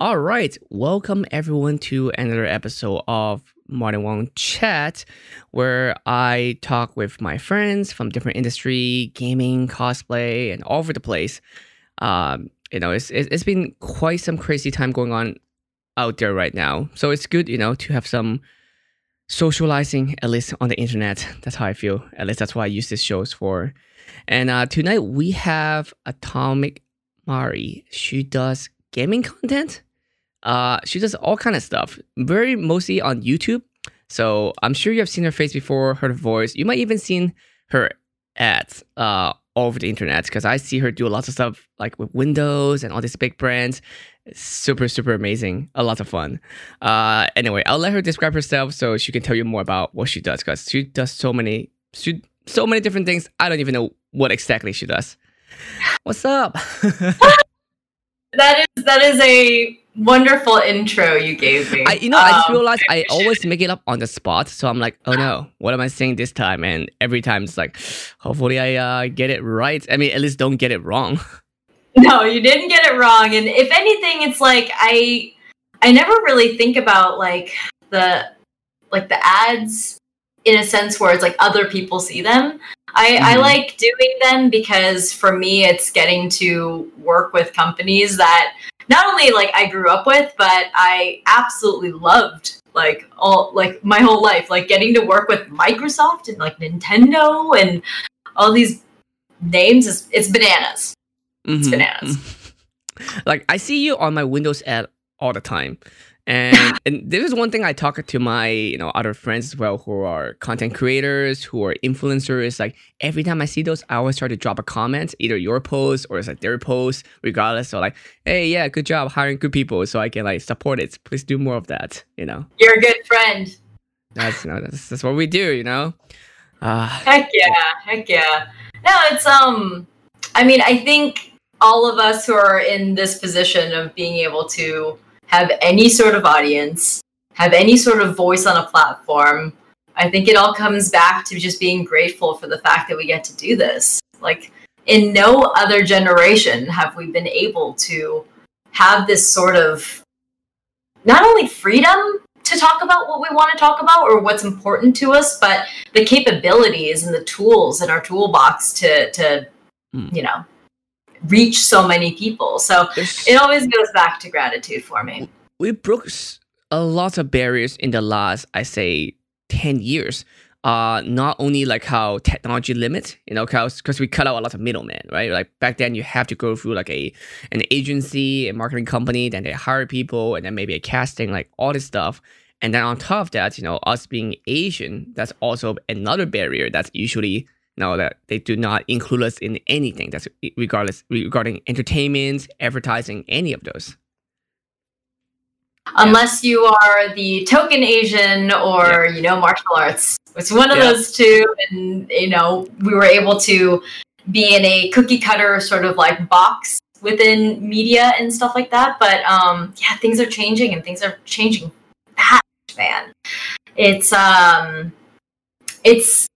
All right, welcome everyone to another episode of Martin Wong Chat, where I talk with my friends from different industry, gaming, cosplay, and all over the place. Um, you know, it's it's been quite some crazy time going on out there right now, so it's good, you know, to have some socializing at least on the internet. That's how I feel. At least that's what I use these shows for. And uh, tonight we have Atomic Mari. She does gaming content. Uh, she does all kind of stuff, very mostly on YouTube. So I'm sure you have seen her face before, heard her voice. You might even seen her ads uh, all over the internet because I see her do lots of stuff like with Windows and all these big brands. Super, super amazing. A lot of fun. Uh, anyway, I'll let her describe herself so she can tell you more about what she does because she does so many, she, so many different things. I don't even know what exactly she does. What's up? that is that is a wonderful intro you gave me. I, you know, um, I just um, realized I always make it up on the spot. So I'm like, oh no, what am I saying this time? And every time it's like, hopefully I uh, get it right. I mean, at least don't get it wrong. No, you didn't get it wrong. And if anything, it's like I I never really think about like the like the ads in a sense where it's like other people see them. I, mm-hmm. I like doing them because for me it's getting to work with companies that not only like I grew up with, but I absolutely loved like all like my whole life. Like getting to work with Microsoft and like Nintendo and all these names is it's bananas. Mm-hmm. It's bananas. like I see you on my Windows ad all the time. And and this is one thing I talk to my you know other friends as well who are content creators, who are influencers. Like every time I see those, I always try to drop a comment, either your post or it's like their post, regardless. So like, hey, yeah, good job hiring good people, so I can like support it. Please do more of that. You know, you're a good friend. That's you know that's, that's what we do. You know. Uh, heck yeah, heck yeah. No, it's um. I mean, I think all of us who are in this position of being able to have any sort of audience, have any sort of voice on a platform. I think it all comes back to just being grateful for the fact that we get to do this. Like, in no other generation have we been able to have this sort of not only freedom to talk about what we want to talk about or what's important to us, but the capabilities and the tools in our toolbox to to mm. you know reach so many people. So it always goes back to gratitude for me. We broke a lot of barriers in the last, I say, 10 years. Uh, not only like how technology limits, you know, because we cut out a lot of middlemen, right? Like back then, you have to go through like a an agency, a marketing company, then they hire people, and then maybe a casting, like all this stuff. And then on top of that, you know, us being Asian, that's also another barrier that's usually know that they do not include us in anything that's regardless regarding entertainment, advertising, any of those. Unless yeah. you are the token Asian or yeah. you know martial arts, it's one of yeah. those two, and you know we were able to be in a cookie cutter sort of like box within media and stuff like that. But um, yeah, things are changing and things are changing fast, man. It's um, it's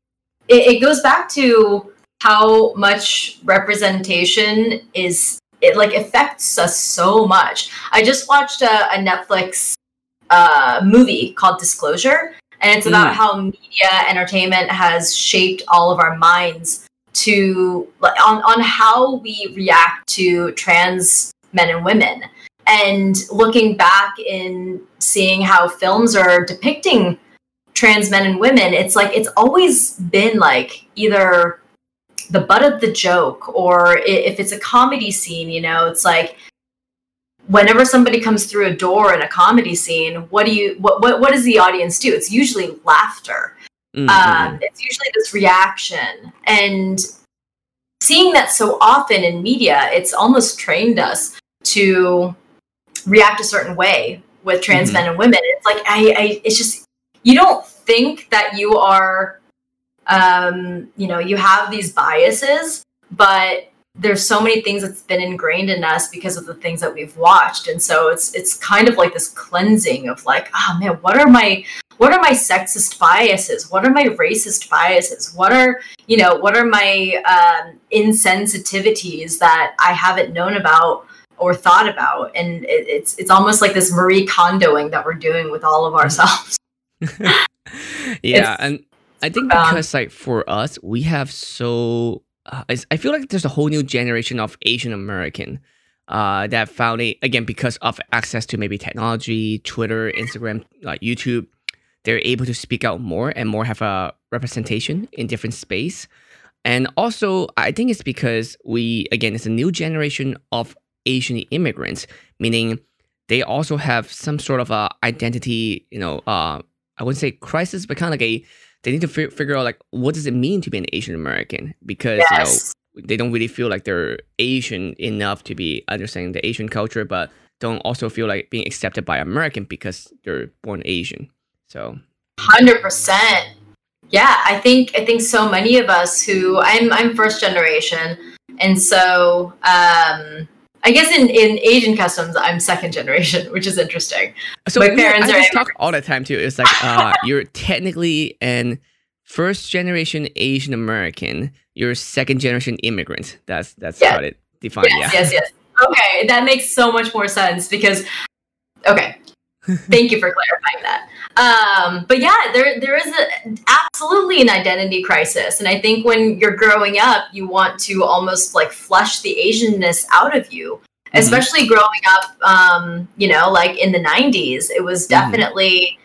it, it goes back to how much representation is it like affects us so much. I just watched a, a Netflix uh, movie called Disclosure, and it's about mm. how media entertainment has shaped all of our minds to on on how we react to trans men and women. And looking back in seeing how films are depicting trans men and women, it's like it's always been like either the butt of the joke or if it's a comedy scene, you know, it's like whenever somebody comes through a door in a comedy scene, what do you what what, what does the audience do? It's usually laughter. Mm-hmm. Um, it's usually this reaction and seeing that so often in media, it's almost trained us to react a certain way with trans mm-hmm. men and women. It's like I, I it's just you don't think that you are um, you know you have these biases but there's so many things that's been ingrained in us because of the things that we've watched. And so it's it's kind of like this cleansing of like oh man what are my what are my sexist biases? What are my racist biases? What are you know what are my um, insensitivities that i haven't known about or thought about? And it, it's it's almost like this marie kondoing that we're doing with all of ourselves yeah and i think because like for us we have so uh, i feel like there's a whole new generation of asian american uh, that found it again because of access to maybe technology twitter instagram like youtube they're able to speak out more and more have a representation in different space. And also i think it's because we again it's a new generation of Asian immigrants, meaning they also have some sort of a identity, you know, uh, I wouldn't say crisis, but kind of like a, they need to f- figure out like, what does it mean to be an Asian American? Because, yes. you know, they don't really feel like they're Asian enough to be understanding the Asian culture, but don't also feel like being accepted by American because they're born Asian. So, hundred percent. Yeah, I think I think so many of us who I'm I'm first generation, and so um, I guess in, in Asian customs, I'm second generation, which is interesting. So my parents I are. I talk all the time too. It's like uh, you're technically an first generation Asian American. You're second generation immigrant. That's that's yeah. how it defined. Yes, yeah. yes, yes. Okay, that makes so much more sense because. Okay, thank you for clarifying that. Um, but yeah, there there is a, absolutely an identity crisis, and I think when you're growing up, you want to almost like flush the Asianness out of you. Mm-hmm. Especially growing up, um, you know, like in the '90s, it was mm-hmm. definitely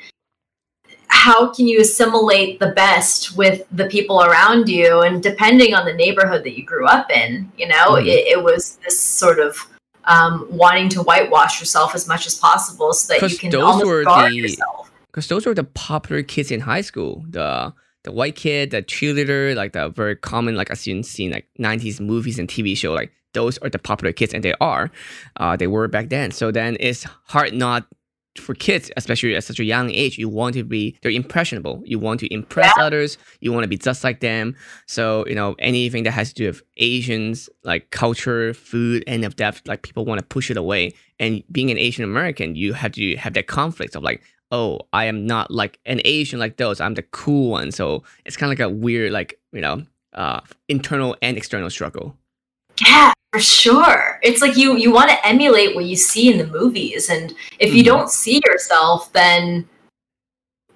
mm-hmm. how can you assimilate the best with the people around you, and depending on the neighborhood that you grew up in, you know, mm-hmm. it, it was this sort of um, wanting to whitewash yourself as much as possible so that you can almost guard the, yourself because those were the popular kids in high school. The the white kid, the cheerleader, like the very common, like as you've seen like '90s movies and TV show, like those are the popular kids, and they are, uh, they were back then. So then it's hard not for kids, especially at such a young age, you want to be they're impressionable. You want to impress yeah. others. You want to be just like them. So you know anything that has to do with Asians, like culture, food, and of that, like people want to push it away. And being an Asian American, you have to have that conflict of like, oh, I am not like an Asian like those. I'm the cool one. So it's kind of like a weird, like, you know, uh, internal and external struggle. Yeah, for sure. It's like you you want to emulate what you see in the movies, and if you mm-hmm. don't see yourself, then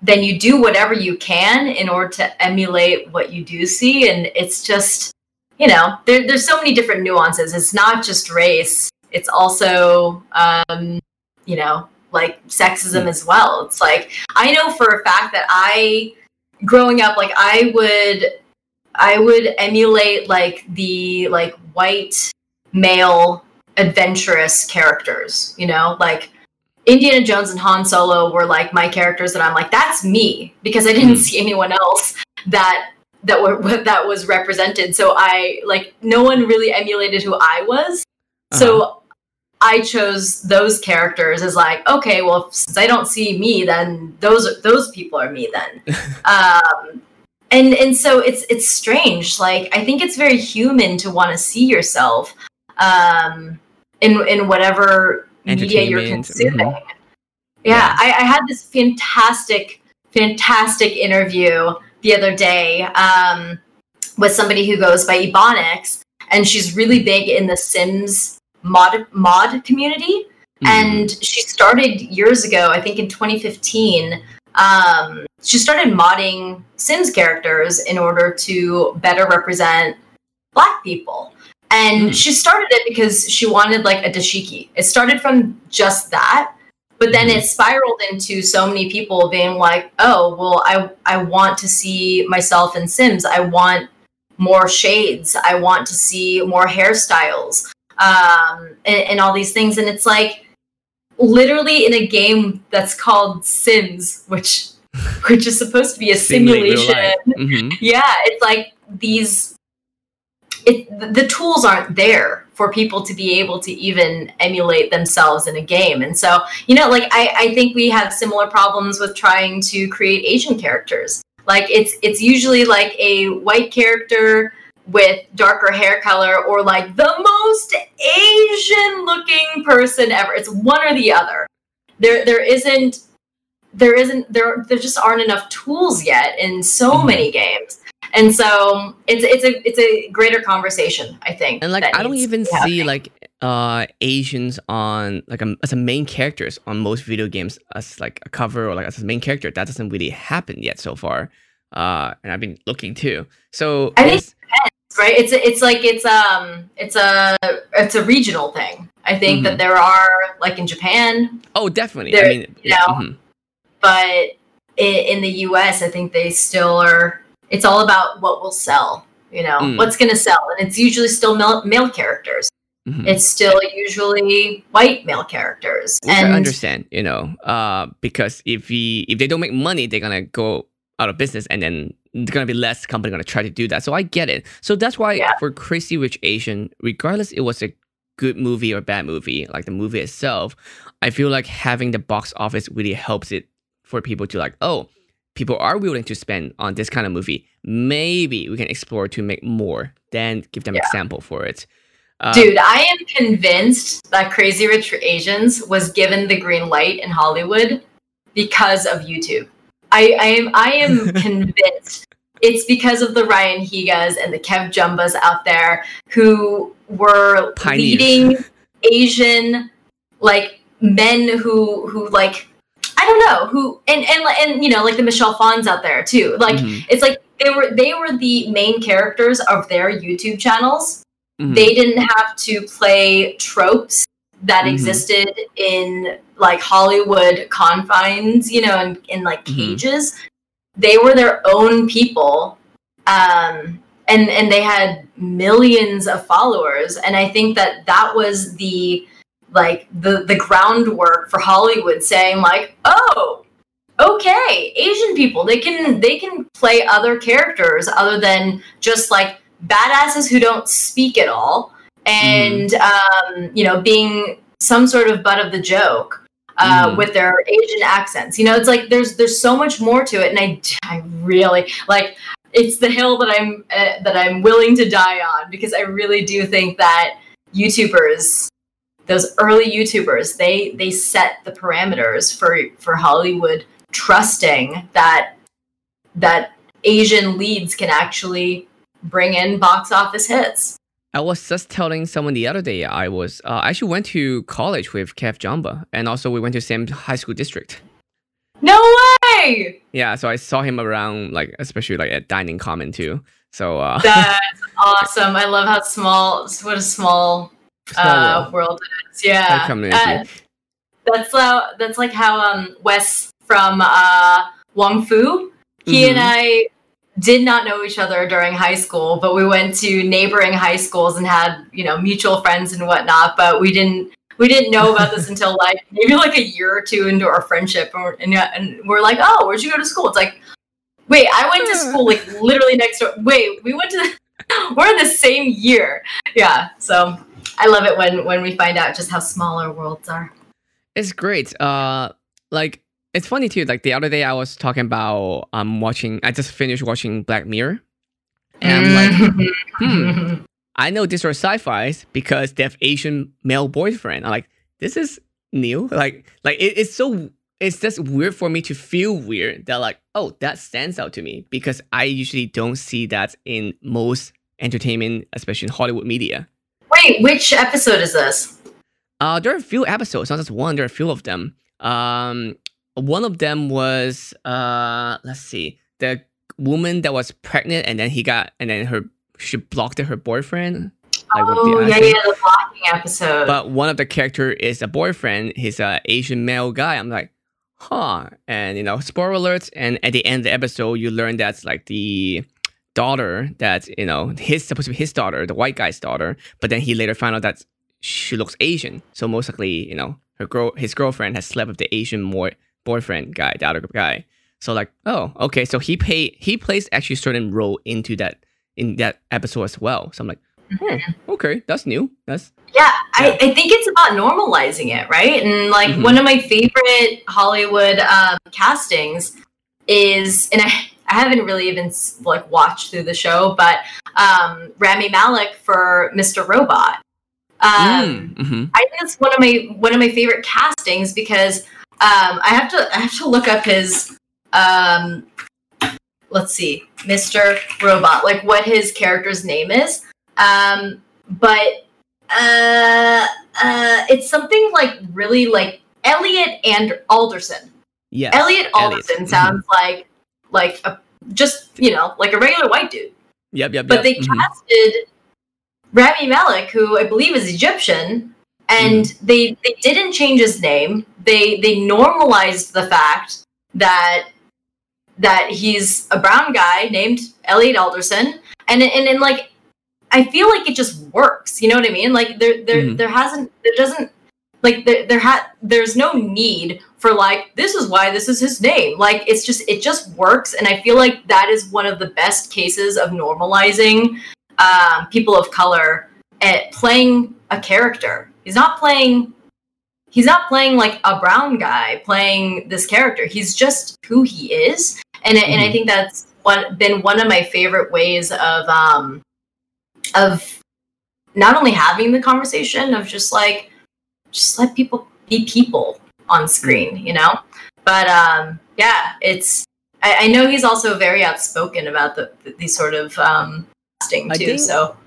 then you do whatever you can in order to emulate what you do see, and it's just you know there, there's so many different nuances. It's not just race; it's also um, you know like sexism mm. as well. It's like I know for a fact that I growing up like I would I would emulate like the like white male adventurous characters, you know? Like Indiana Jones and Han Solo were like my characters and I'm like that's me because I didn't mm. see anyone else that that were that was represented. So I like no one really emulated who I was. Uh-huh. So I chose those characters as like, okay, well, since I don't see me, then those those people are me then. um, and and so it's it's strange. Like I think it's very human to want to see yourself um, in in whatever media you're consuming. Mm-hmm. Yeah, yeah. I, I, had this fantastic, fantastic interview the other day um, with somebody who goes by Ebonix, and she's really big in the Sims mod mod community, mm-hmm. and she started years ago. I think in 2015. Um, she started modding Sims characters in order to better represent Black people. And mm. she started it because she wanted like a dashiki. It started from just that, but then mm. it spiraled into so many people being like, "Oh, well, I I want to see myself in Sims. I want more shades. I want to see more hairstyles um, and, and all these things. And it's like literally in a game that's called Sims, which which is supposed to be a simulation. Mm-hmm. Yeah, it's like these. It, the tools aren't there for people to be able to even emulate themselves in a game. And so, you know, like I, I think we have similar problems with trying to create Asian characters. Like it's it's usually like a white character with darker hair color or like the most Asian looking person ever. It's one or the other. There there isn't there isn't there there just aren't enough tools yet in so mm-hmm. many games. And so it's it's a it's a greater conversation, I think. And like I don't even see like uh Asians on like a, as a main characters on most video games as like a cover or like as a main character. That doesn't really happen yet so far. Uh, and I've been looking too. So I think right? It's it's like it's um it's a it's a regional thing. I think mm-hmm. that there are like in Japan. Oh, definitely. There, I mean, you know, mm-hmm. but in, in, the U.S., I think they still are. It's all about what will sell. You know, mm. what's going to sell, and it's usually still male, male characters. Mm-hmm. It's still usually white male characters. Which and I understand, you know, uh, because if he if they don't make money, they're gonna go out of business, and then there's gonna be less company gonna try to do that. So I get it. So that's why yeah. for Crazy Rich Asian, regardless it was a good movie or bad movie, like the movie itself, I feel like having the box office really helps it for people to like, oh, people are willing to spend on this kind of movie. Maybe we can explore to make more. Then give them yeah. example for it. Um, Dude, I am convinced that Crazy Rich Asians was given the green light in Hollywood because of YouTube. I, I am I am convinced it's because of the Ryan Higas and the Kev Jumbas out there who were Pioneers. leading Asian like men who who like I don't know who and and and you know like the Michelle Phans out there too. Like mm-hmm. it's like they were they were the main characters of their YouTube channels. Mm-hmm. They didn't have to play tropes that mm-hmm. existed in like Hollywood confines, you know, in, in like mm-hmm. cages. They were their own people. Um, and and they had millions of followers and I think that that was the like the the groundwork for Hollywood saying like, "Oh, okay, Asian people, they can they can play other characters other than just like badasses who don't speak at all and mm. um, you know being some sort of butt of the joke uh, mm. with their Asian accents. You know, it's like there's there's so much more to it, and I I really like it's the hill that I'm uh, that I'm willing to die on because I really do think that YouTubers, those early YouTubers, they they set the parameters for for Hollywood trusting that that Asian leads can actually bring in box office hits. I was just telling someone the other day I was uh, I actually went to college with Kev Jumba, and also we went to same high school district. No way! Yeah, so I saw him around, like especially like at dining common too. So uh, that's awesome. I love how small, what a small, small uh, world. world. it is. Yeah, uh, that's how that's like how um Wes from uh Wong Fu. He mm-hmm. and I did not know each other during high school, but we went to neighboring high schools and had you know mutual friends and whatnot. But we didn't we didn't know about this until like maybe like a year or two into our friendship, and we're, and, and we're like, oh, where'd you go to school? It's like, wait, I went to school like literally next door. Wait, we went to the, we're in the same year. Yeah, so I love it when when we find out just how small our worlds are. It's great. Uh, like it's funny too. Like the other day, I was talking about um watching. I just finished watching Black Mirror, and I'm like, hmm, I know these are sci-fi's because they have Asian male boyfriend. I'm like, this is new. Like, like it, it's so. It's just weird for me to feel weird that like, oh, that stands out to me because I usually don't see that in most entertainment, especially in Hollywood media. Wait, which episode is this? Uh, there are a few episodes, not just one. There are a few of them. Um, one of them was uh let's see the woman that was pregnant and then he got and then her she blocked her boyfriend like oh yeah yeah the blocking episode. But one of the character is a boyfriend. He's an asian male guy. I'm like huh. And you know spoiler alerts. And at the end of the episode you learn that's like the daughter that you know his supposed to be his daughter the white guy's daughter. But then he later found out that she looks asian. So most likely you know her girl his girlfriend has slept with the asian more boyfriend guy, the other guy. So like, oh, okay. So he pay he plays actually certain role into that in that episode as well. So I'm like, hmm, okay, that's new. That's yeah, yeah. I, I think it's about normalizing it, right? And like mm-hmm. one of my favorite Hollywood um, castings is, and I I haven't really even like watched through the show, but um, Rami Malek for Mr. Robot. Um, mm, mm-hmm. I think it's one of my one of my favorite castings because um, I have to I have to look up his um, let's see, Mr. Robot, like what his character's name is. Um, but Uh, uh, it's something like really like Elliot and Alderson. Yeah, Elliot Alderson Mhm. sounds like like a just you know like a regular white dude. Yep, yep, But yep. they Mhm. casted Rami Malek, who I believe is Egyptian, and Mm-hmm. they they didn't change his name. They they normalized the fact that that he's a brown guy named Elliot Alderson, and and and like I feel like it just works. You know what I mean? Like there there Mhm. there hasn't there doesn't like there there ha- there's no need for like this is why this is his name. Like it's just it just works, and I feel like that is one of the best cases of normalizing um, people of color at playing a character. He's not playing. He's not playing like a brown guy playing this character. He's just who he is, and and I Mhm. think that's what been one of my favorite ways of um of not only having the conversation of just like just let people be people on screen, you know. But um yeah, it's I, I know he's also very outspoken about the, the these sort of um casting too. so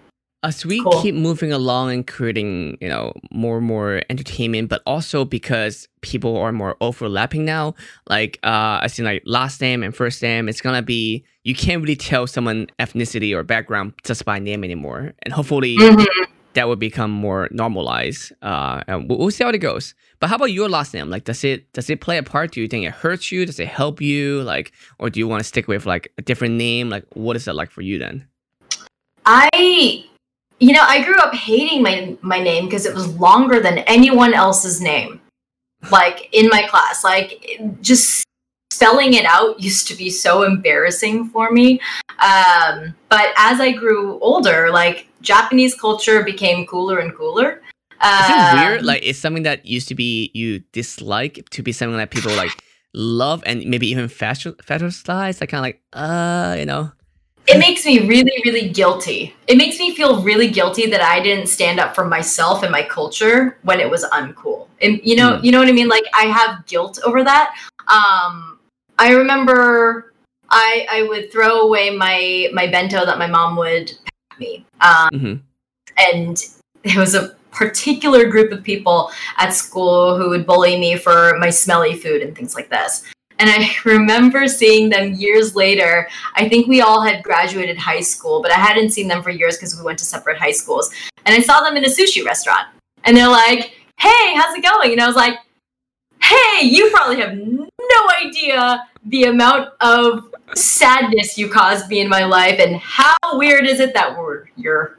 as we Cool. keep moving along and creating, you know, more and more entertainment, but also because people are more overlapping now. Like, uh, I seen like last name and first name. It's gonna be you can't really tell someone ethnicity or background just by name anymore, and hopefully Mhm. that will become more normalized. Uh, and we'll, we'll see how it goes. But how about your last name? Like, does it does it play a part? Do you think it hurts you? Does it help you? Like, or do you want to stick with like a different name? Like, what is it like for you then? I you know, I grew up hating my my name because it was longer than anyone else's name. Like in my class, like just spelling it out used to be so embarrassing for me. Um, but as I grew older, like Japanese culture became cooler and cooler. Is it weird? Um, Like, it's something that used to be you dislike to be something that people like love and maybe even fetishize, fetishize. Like, kind of like, uh, you know. It makes me really really guilty. It makes me feel really guilty that i didn't stand up for myself and my culture when it was uncool. And you know Hmm. you know what i mean? Like i have guilt over that. Um i remember i i would throw away my my bento that my mom would pack me. Um hmm and there was a particular group of people at school who would bully me for my smelly food and things like this. And I remember seeing them years later. I think we all had graduated high school, but I hadn't seen them for years because we went to separate high schools. And I saw them in a sushi restaurant. And they're like, hey, how's it going? And I was like, hey, you probably have no idea the amount of sadness you caused me in my life and how weird is it that we're you're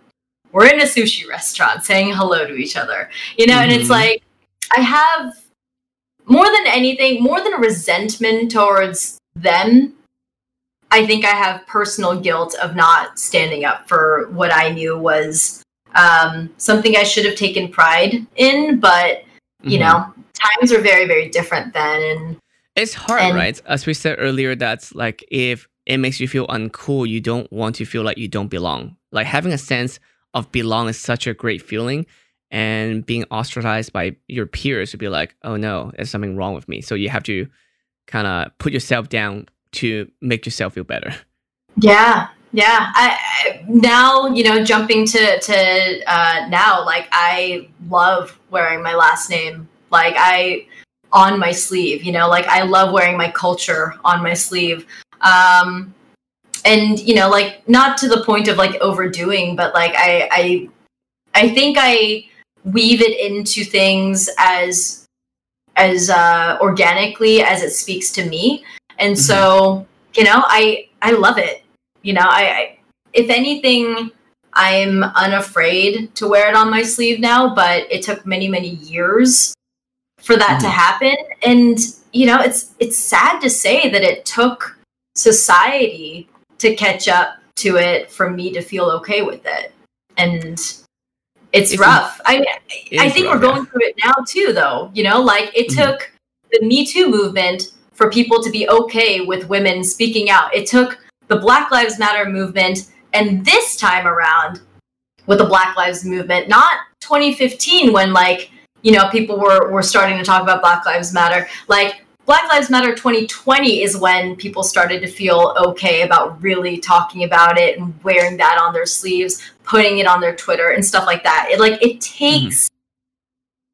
we're in a sushi restaurant saying hello to each other you know and it's Mhm. like i have more than anything more than a resentment towards them i think i have personal guilt of not standing up for what i knew was um, something i should have taken pride in but you Mhm. know times are very very different then and It's hard, And- right? As we said earlier, that's like if it makes you feel uncool, you don't want to feel like you don't belong. Like having a sense of belong is such a great feeling, and being ostracized by your peers would be like, oh no, there's something wrong with me. So you have to kind of put yourself down to make yourself feel better. Yeah, yeah. I, I now you know jumping to to uh, now like I love wearing my last name. Like I on my sleeve. You know, like I love wearing my culture on my sleeve. Um, and you know, like not to the point of like overdoing, but like I I I think I weave it into things as as uh, organically as it speaks to me. And so, you know, I I love it. You know, I, I if anything, I'm unafraid to wear it on my sleeve now, but it took many, many years for that to Mhm. happen. And, you know, it's it's sad to say that it took society to catch up to it for me to feel okay with it. And it's It's- rough. I I think rough, we're yeah. going through it now too, though. You know, like it Mhm. took the Me Too movement for people to be okay with women speaking out. It took the Black Lives Matter movement, and this time around with the Black Lives movement, not 2015 when like you know people were were starting to talk about Black Lives Matter. Like Black Lives Matter 2020 is when people started to feel okay about really talking about it and wearing that on their sleeves, putting it on their Twitter and stuff like that. It like it takes mm-hmm.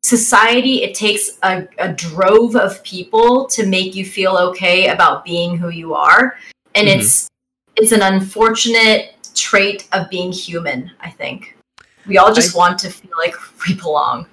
society, it takes a, a, drove of people to make you feel okay about being who you are. And mm-hmm. it's it's an unfortunate trait of being human, I think. We all just I, want to feel like we belong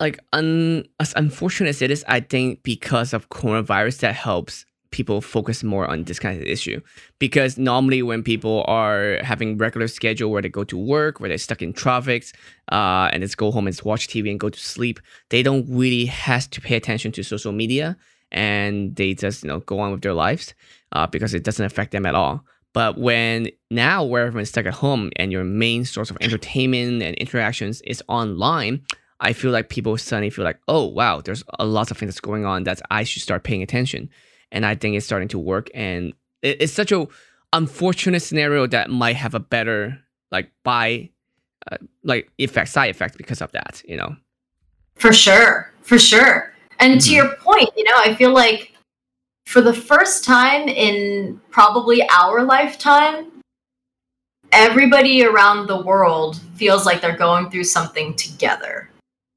like un, as unfortunate as it is, I think because of coronavirus that helps people focus more on this kind of issue. Because normally when people are having regular schedule where they go to work, where they're stuck in traffic, uh, and just go home and watch TV and go to sleep, they don't really have to pay attention to social media and they just you know go on with their lives uh, because it doesn't affect them at all. But when now where everyone's stuck at home and your main source of entertainment and interactions is online, I feel like people suddenly feel like, oh wow, there's a lot of things that's going on that I should start paying attention, and I think it's starting to work. And it, it's such a unfortunate scenario that might have a better like by uh, like effect side effect because of that, you know. For sure, for sure. And mm-hmm. to your point, you know, I feel like for the first time in probably our lifetime, everybody around the world feels like they're going through something together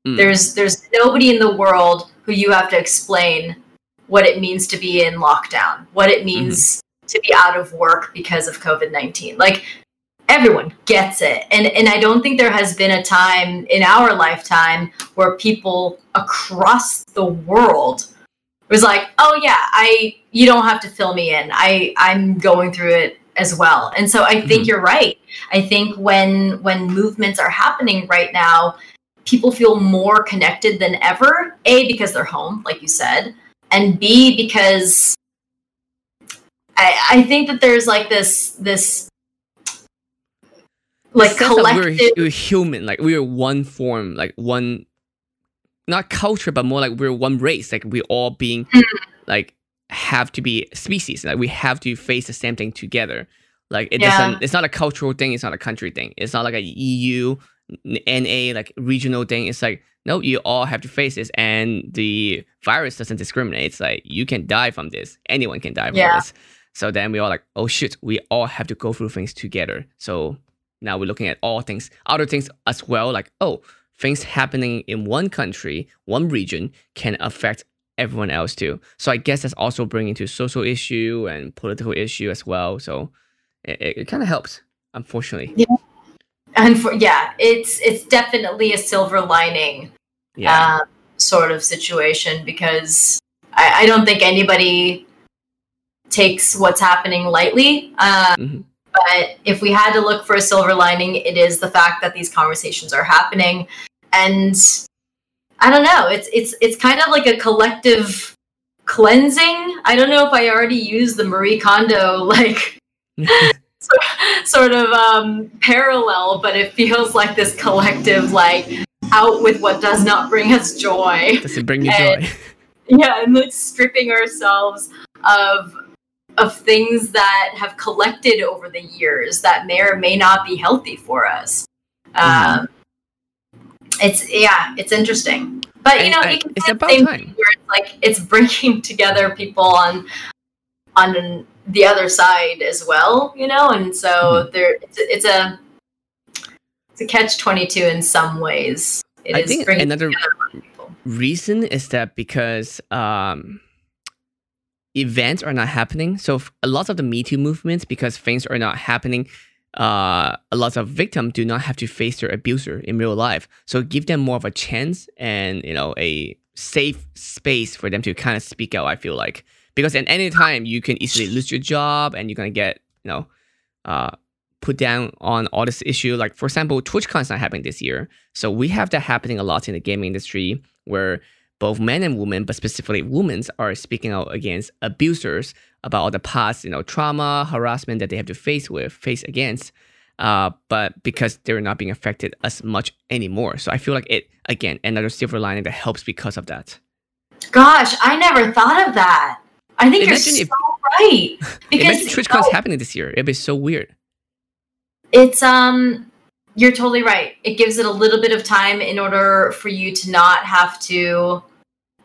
Mm. There's there's nobody in the world who you have to explain what it means to be in lockdown, what it means mm-hmm. to be out of work because of COVID-19. Like everyone gets it. And and I don't think there has been a time in our lifetime where people across the world was like, "Oh yeah, I you don't have to fill me in. I I'm going through it as well." And so I think mm-hmm. you're right. I think when when movements are happening right now, people feel more connected than ever. A, because they're home, like you said, and B, because I, I think that there's like this this like collective. We're, we're, human, like we're one form, like one, not culture, but more like we're one race. Like we're all being mm. like have to be species. Like we have to face the same thing together. Like it yeah. doesn't. It's not a cultural thing. It's not a country thing. It's not like a EU NA like regional thing. It's like no, you all have to face this, and the virus doesn't discriminate. It's like you can die from this. Anyone can die from yeah. this. So then we all like, oh shit, we all have to go through things together. So now we're looking at all things, other things as well. Like oh, things happening in one country, one region can affect everyone else too. So I guess that's also bringing to social issue and political issue as well. So it, it, kind of helps, unfortunately. Yeah and for yeah it's it's definitely a silver lining yeah. uh, sort of situation because I, I, don't think anybody takes what's happening lightly um, mm-hmm. but if we had to look for a silver lining it is the fact that these conversations are happening and i don't know it's it's it's kind of like a collective cleansing i don't know if i already used the marie kondo like sort of um, parallel, but it feels like this collective, like out with what does not bring us joy. Does it bring you and, joy? Yeah, and like stripping ourselves of of things that have collected over the years that may or may not be healthy for us. Mm-hmm. Um, it's yeah, it's interesting. But you know, I, can it's about time. Where it's like it's bringing together people on on the other side as well, you know, and so mm-hmm. there it's, it's, a it's a catch twenty two in some ways. It I think another reason is that because um, events are not happening, so a lot of the Me Too movements, because things are not happening, uh, a lot of victims do not have to face their abuser in real life. So give them more of a chance and you know a safe space for them to kind of speak out. I feel like because at any time you can easily lose your job and you're gonna get you know uh, put down on all this issue. Like for example, TwitchCon is not happening this year, so we have that happening a lot in the gaming industry where both men and women, but specifically women, are speaking out against abusers about all the past, you know, trauma, harassment that they have to face with, face against. Uh, but because they're not being affected as much anymore, so I feel like it again another silver lining that helps because of that. Gosh, I never thought of that. I think imagine you're so if, right. Because imagine TwitchCon's happening this year. It'd be so weird. It's um you're totally right. It gives it a little bit of time in order for you to not have to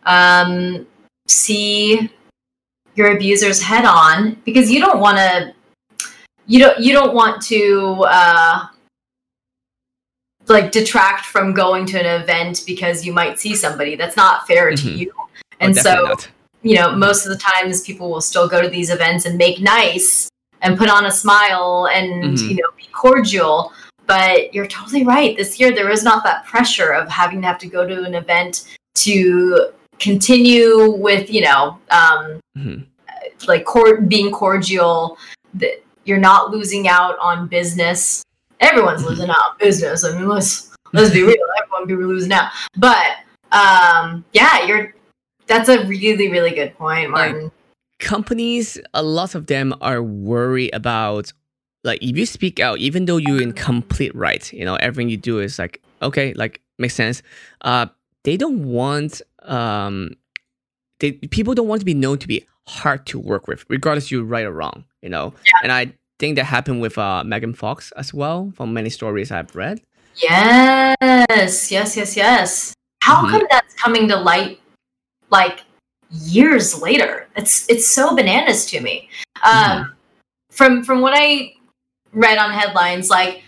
um see your abusers head on because you don't want to you don't you don't want to uh like detract from going to an event because you might see somebody that's not fair to Mhm. you Oh, and so not. You know, most of the times people will still go to these events and make nice and put on a smile and, Mhm. you know, be cordial. But you're totally right. This year, there is not that pressure of having to have to go to an event to continue with, you know, um, Mhm. like cor- being cordial. That you're not losing out on business. Everyone's Mhm. losing out on business. I mean, let's let's be real. Everyone be losing out. But um, yeah, you're. That's a really really good point, Like, Martin. companies a lot of them are worried about like if you speak out even though you're in complete right you know everything you do is like okay like makes sense uh they don't want um they people don't want to be known to be hard to work with regardless you're right or wrong you know and i think that happened with uh megan fox as well from many stories i've read Yes, yes, yes, yes. How Mhm. come that's coming to light like years later? It's it's so bananas to me. Um, From from what I read on headlines, like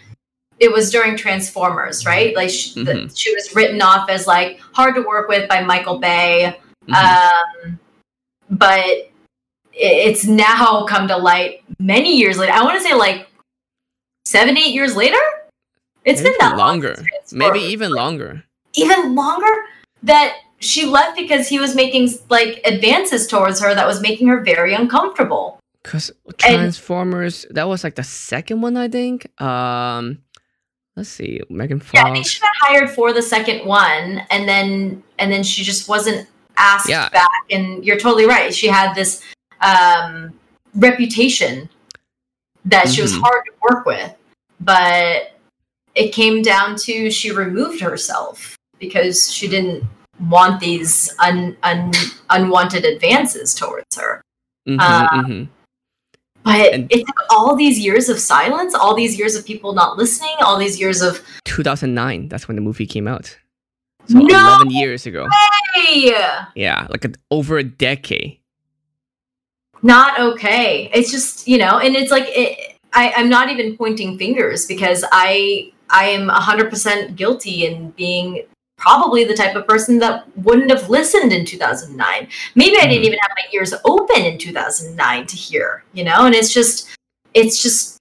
it was during Transformers, right? Like sh- the, Mhm. she was written off as like hard to work with by Michael Bay. Mhm. Um, but i- it's now come to light many years later. I want to say like seven, eight years later. It's Maybe been that longer since maybe even longer even longer. That she left because he was making like advances towards her that was making her very uncomfortable. Because Transformers, that was like the second one, I think. Um, let's see, Megan Fox. Yeah, I think she got hired for the second one, and then and then she just wasn't asked Yeah. back. And you're totally right. She had this um, reputation that she was Mhm. hard to work with, but it came down to she removed herself because she didn't want these un, un, unwanted advances towards her. Mhm, uh, mhm. But And- it took all these years of silence, all these years of people not listening, all these years of 2009. That's when the movie came out. So No 11 years ago. hey, Yeah, like a, over a decade. not okay. It's just you know, and it's like it, I, I'm not even pointing fingers because I I am 100% guilty in being probably the type of person that wouldn't have listened in 2009. Maybe I didn't Mhm. even have my ears open in 2009 to hear, you know, and it's just it's just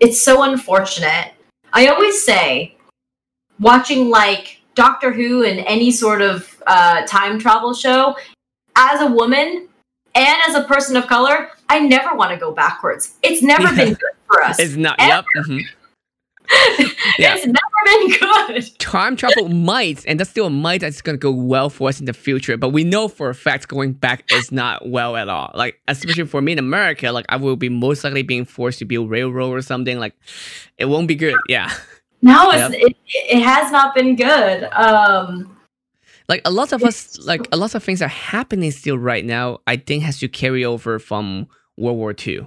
it's so unfortunate. I always say watching like Doctor Who and any sort of uh, time travel show as a woman and as a person of color, I never want to go backwards. It's never been good for us. It's not, Ever. yep. mhm. yeah. It's never been good. Time travel might, and that's still a might that's going to go well for us in the future. But we know for a fact going back is not well at all. Like, especially for me in America, like, I will be most likely being forced to build railroad or something. Like, it won't be good. Yeah. No, it's, it, it has not been good. Um, like a lot of us like a lot of things are happening still right now i think has to carry over from world war ii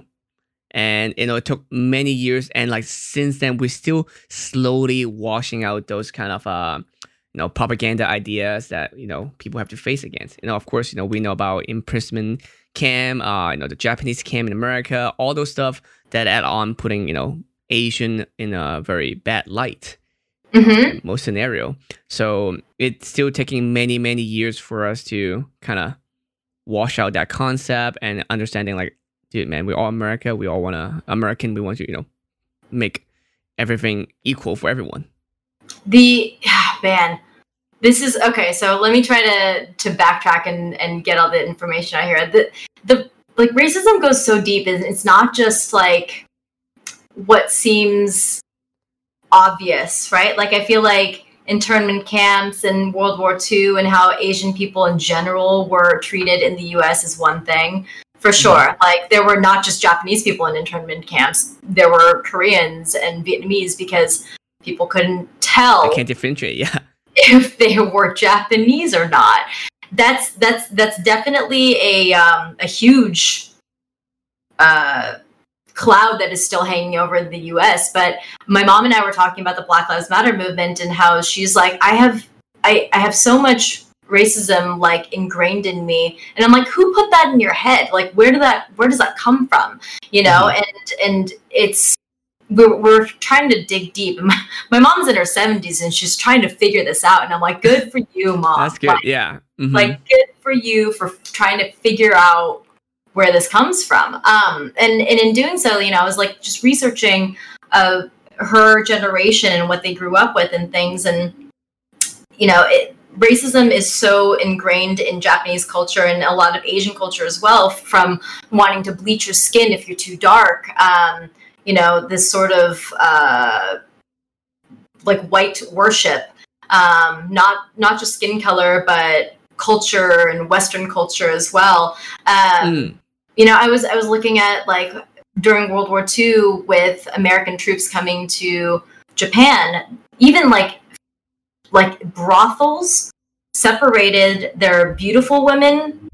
and you know it took many years and like since then we're still slowly washing out those kind of uh you know propaganda ideas that you know people have to face against you know of course you know we know about imprisonment camp uh you know the japanese camp in america all those stuff that add on putting you know asian in a very bad light mm-hmm. most scenario. So it's still taking many, many years for us to kind of wash out that concept and understanding like, dude, man, we're all America. We all want to American. We want to, you know, make everything equal for everyone. The ah, man, this is okay. So let me try to to backtrack and and get all the information out here. The the like racism goes so deep, and it's not just like what seems obvious, right? Like I feel like internment camps in World War II and how Asian people in general were treated in the U.S. is one thing. For sure. Like there were not just Japanese people in internment camps. There were Koreans and Vietnamese because people couldn't tell I can't differentiate. Yeah. if they were Japanese or not. That's that's that's definitely a um, a huge uh, cloud that is still hanging over the U.S. But my mom and I were talking about the Black Lives Matter movement and how she's like, I have I, I have so much racism like ingrained in me. And i'm like who put that in your head? Like where did that where does that come from? You know mm-hmm. and and it's we're, we're trying to dig deep. My, my, mom's in her 70s and she's trying to figure this out. And i'm like good for you mom. That's good. Like, yeah. Mm-hmm. like good for you for trying to figure out where this comes from. Um and and in doing so you know i was like just researching uh her generation and what they grew up with and things. And you know it, racism is so ingrained in Japanese culture and a lot of Asian culture as well, from wanting to bleach your skin if you're too dark. Um, you know, this sort of uh, like white worship, um, not not just skin color, but culture and Western culture as well. Um, mm. You know, I was I was looking at like during World War II with American troops coming to Japan, even like like brothels separated their beautiful women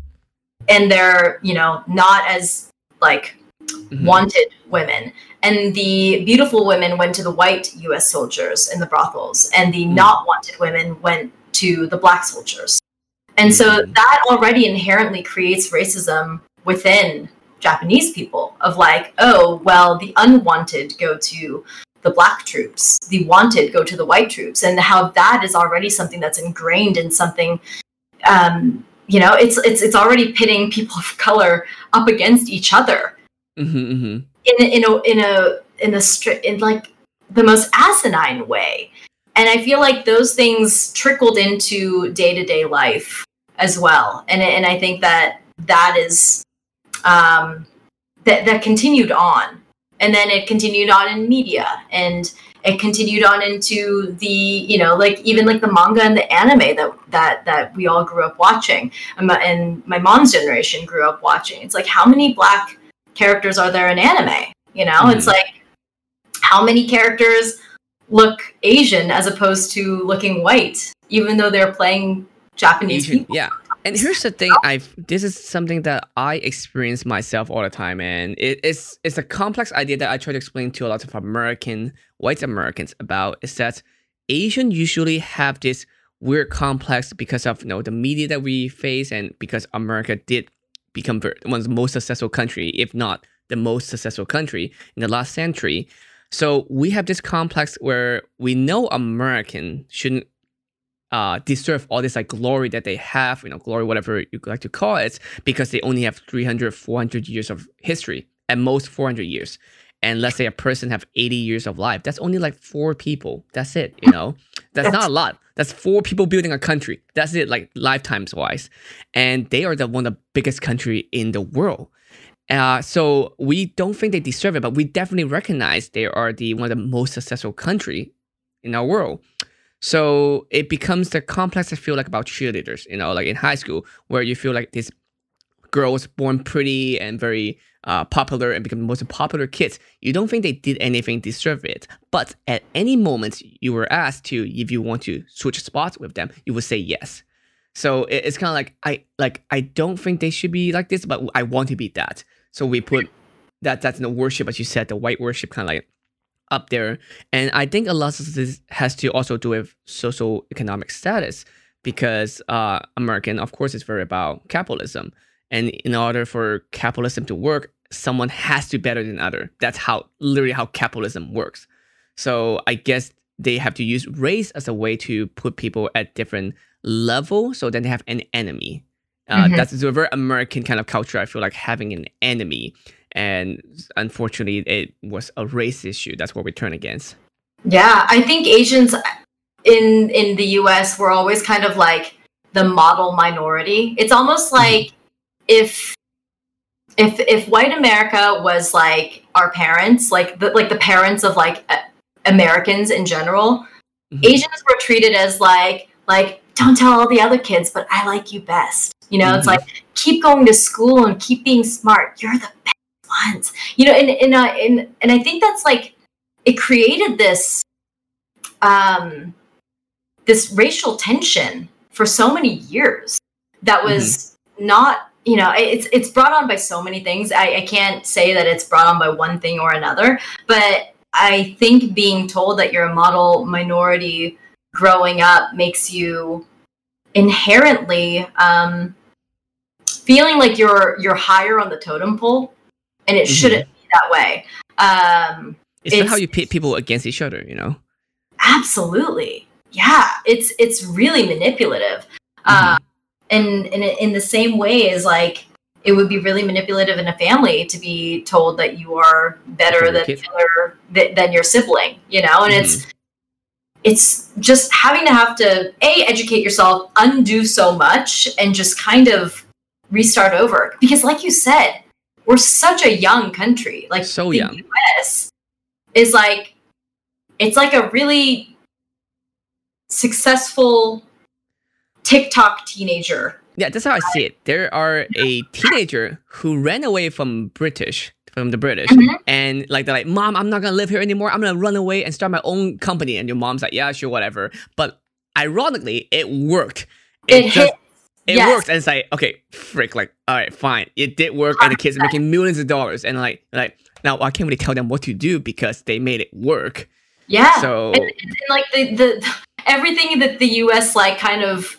and their you know not as like mm-hmm. wanted women and the beautiful women went to the white us soldiers in the brothels and the mm-hmm. not wanted women went to the black soldiers and so mm-hmm. that already inherently creates racism within japanese people of like oh well the unwanted go to the black troops, the wanted go to the white troops, and how that is already something that's ingrained in something. Um, you know, it's it's it's already pitting people of color up against each other mm-hmm, mm-hmm. in in a in a in a stri- in like the most asinine way. And I feel like those things trickled into day to day life as well. And and I think that that is um, that that continued on and then it continued on in media and it continued on into the you know like even like the manga and the anime that that that we all grew up watching and my, and my mom's generation grew up watching. It's like how many black characters are there in anime? You know mm-hmm. it's like how many characters look asian as opposed to looking white even though they're playing japanese asian, people? yeah and here's the thing, I've this is something that I experience myself all the time, and it, it's it's a complex idea that I try to explain to a lot of American white Americans about is that Asian usually have this weird complex because of you know the media that we face and because America did become one of the most successful country, if not the most successful country in the last century. So we have this complex where we know American shouldn't uh, deserve all this like glory that they have, you know, glory, whatever you like to call it, because they only have 300, 400 years of history, at most 400 years. And let's say a person have 80 years of life. That's only like four people. That's it, you know? That's not a lot. That's four people building a country. That's it, like lifetimes wise. And they are the one of the biggest country in the world. Uh, so we don't think they deserve it, but we definitely recognize they are the one of the most successful country in our world. So it becomes the complex I feel like about cheerleaders, you know, like in high school, where you feel like this girl was born pretty and very uh, popular and become the most popular kids. You don't think they did anything deserve it. But at any moment you were asked to, if you want to switch spots with them, you would say yes. So it's kind of like I like I don't think they should be like this, but I want to be that. So we put that that's in the worship, as you said, the white worship kind of like up there. And I think a lot of this has to also do with social economic status because uh, American, of course, is very about capitalism. And in order for capitalism to work, someone has to be better than other. That's how literally how capitalism works. So I guess they have to use race as a way to put people at different level so then they have an enemy. Uh, mm-hmm. That's a very American kind of culture. I feel like having an enemy and unfortunately it was a race issue that's what we turn against yeah i think asians in in the us were always kind of like the model minority it's almost mm-hmm. like mm-hmm. if if if white america was like our parents like the like the parents of like americans in general mm-hmm. asians were treated as like like don't tell all the other kids but i like you best you know mm-hmm. it's like keep going to school and keep being smart you're the best once you know and and, uh, and and i think that's like it created this um this racial tension for so many years that was mm-hmm. not you know it's it's brought on by so many things. I, I can't say that it's brought on by one thing or another but i think being told that you're a model minority growing up makes you inherently um, feeling like you're you're higher on the totem pole, and it Mhm. shouldn't be that way. Um, It's, It's- how you pit people against each other, you know. absolutely, yeah, it's it's really manipulative. Uh, and, and in the same way as like it would be really manipulative in a family to be told that you are better than kid. the other, th- than your sibling you know and it's it's just having to have to a educate yourself undo so much and just kind of restart over because like you said we're such a young country like So the young. us is like it's like a really successful tiktok teenager Yeah, that's how I see it. There are a teenager who ran away from British, from the British, Mhm. and like they're like, "Mom, I'm not gonna live here anymore. I'm gonna run away and start my own company." And your mom's like, "Yeah, sure, whatever." But ironically, it worked. it, just- hit It yes. worked, and it's like, okay, frick, like, all right, fine, it did work, and the kids are making millions of dollars, and like, like now I can't really tell them what to do because they made it work. yeah So and, and like the, the everything that the us like kind of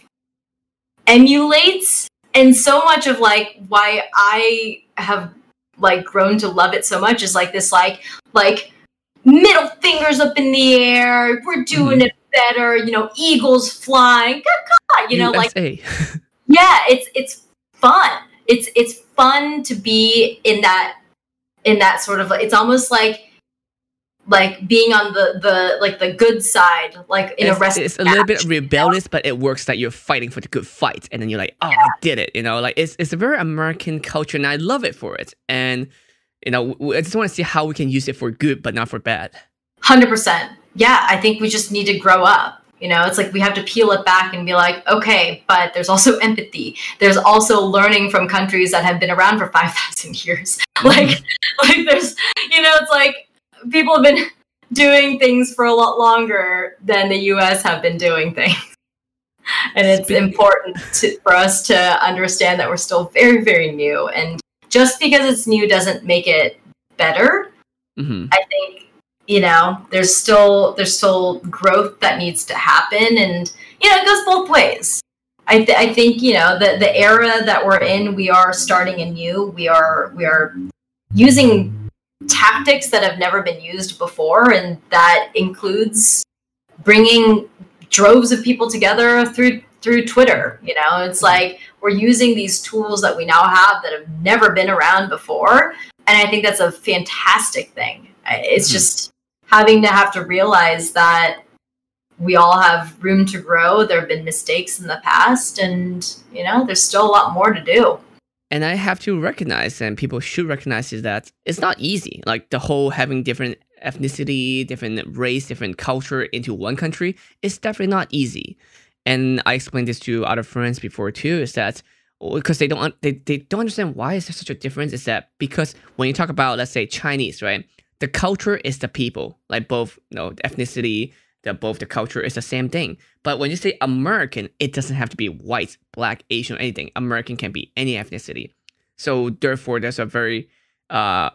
emulates and so much of like why i have like grown to love it so much is like this like like middle fingers up in the air we're doing Mhm. it better you know eagles flying you know like USA. yeah it's it's fun it's it's fun to be in that in that sort of like it's almost like like being on the the like the good side like in a it's, wrestling it's a little bit rebellious, but it works that you're fighting for the good fight, and then you're like, oh, I did it. You know, like it's it's a very American culture, and I love it for it. And you know, w- I just want to see how we can use it for good, but not for bad. 100% yeah i think we just need to grow up you know it's like we have to peel it back and be like okay but there's also empathy. There's also learning from countries that have been around for 5000 years. Like like there's you know it's like people have been doing things for a lot longer than the us have been doing things. And it's Speak- important to, for us to understand that we're still very very new. And just because it's new doesn't make it better. Hmm I think you know there's still there's still growth that needs to happen, and you know it goes both ways. I, th- I think you know the the era that we're in, we are starting anew. We are we are using tactics that have never been used before, and that includes bringing droves of people together through through Twitter. You know, it's like we're using these tools that we now have that have never been around before, and I think that's a fantastic thing. It's Mhm. just having to have to realize that we all have room to grow. There have been mistakes in the past, and you know, there's still a lot more to do. And I have to recognize, and people should recognize, is that it's not easy. Like the whole having different ethnicity, different race, different culture into one country is definitely not easy. And I explained this to other friends before too. Is that oh, because they don't they, they don't understand why is there such a difference? Is that because when you talk about let's say Chinese, right? The culture is the people, like both you know ethnicity, the both the culture is the same thing. But when you say American, it doesn't have to be white, black, Asian, anything. American can be any ethnicity. So therefore, there's a very uh,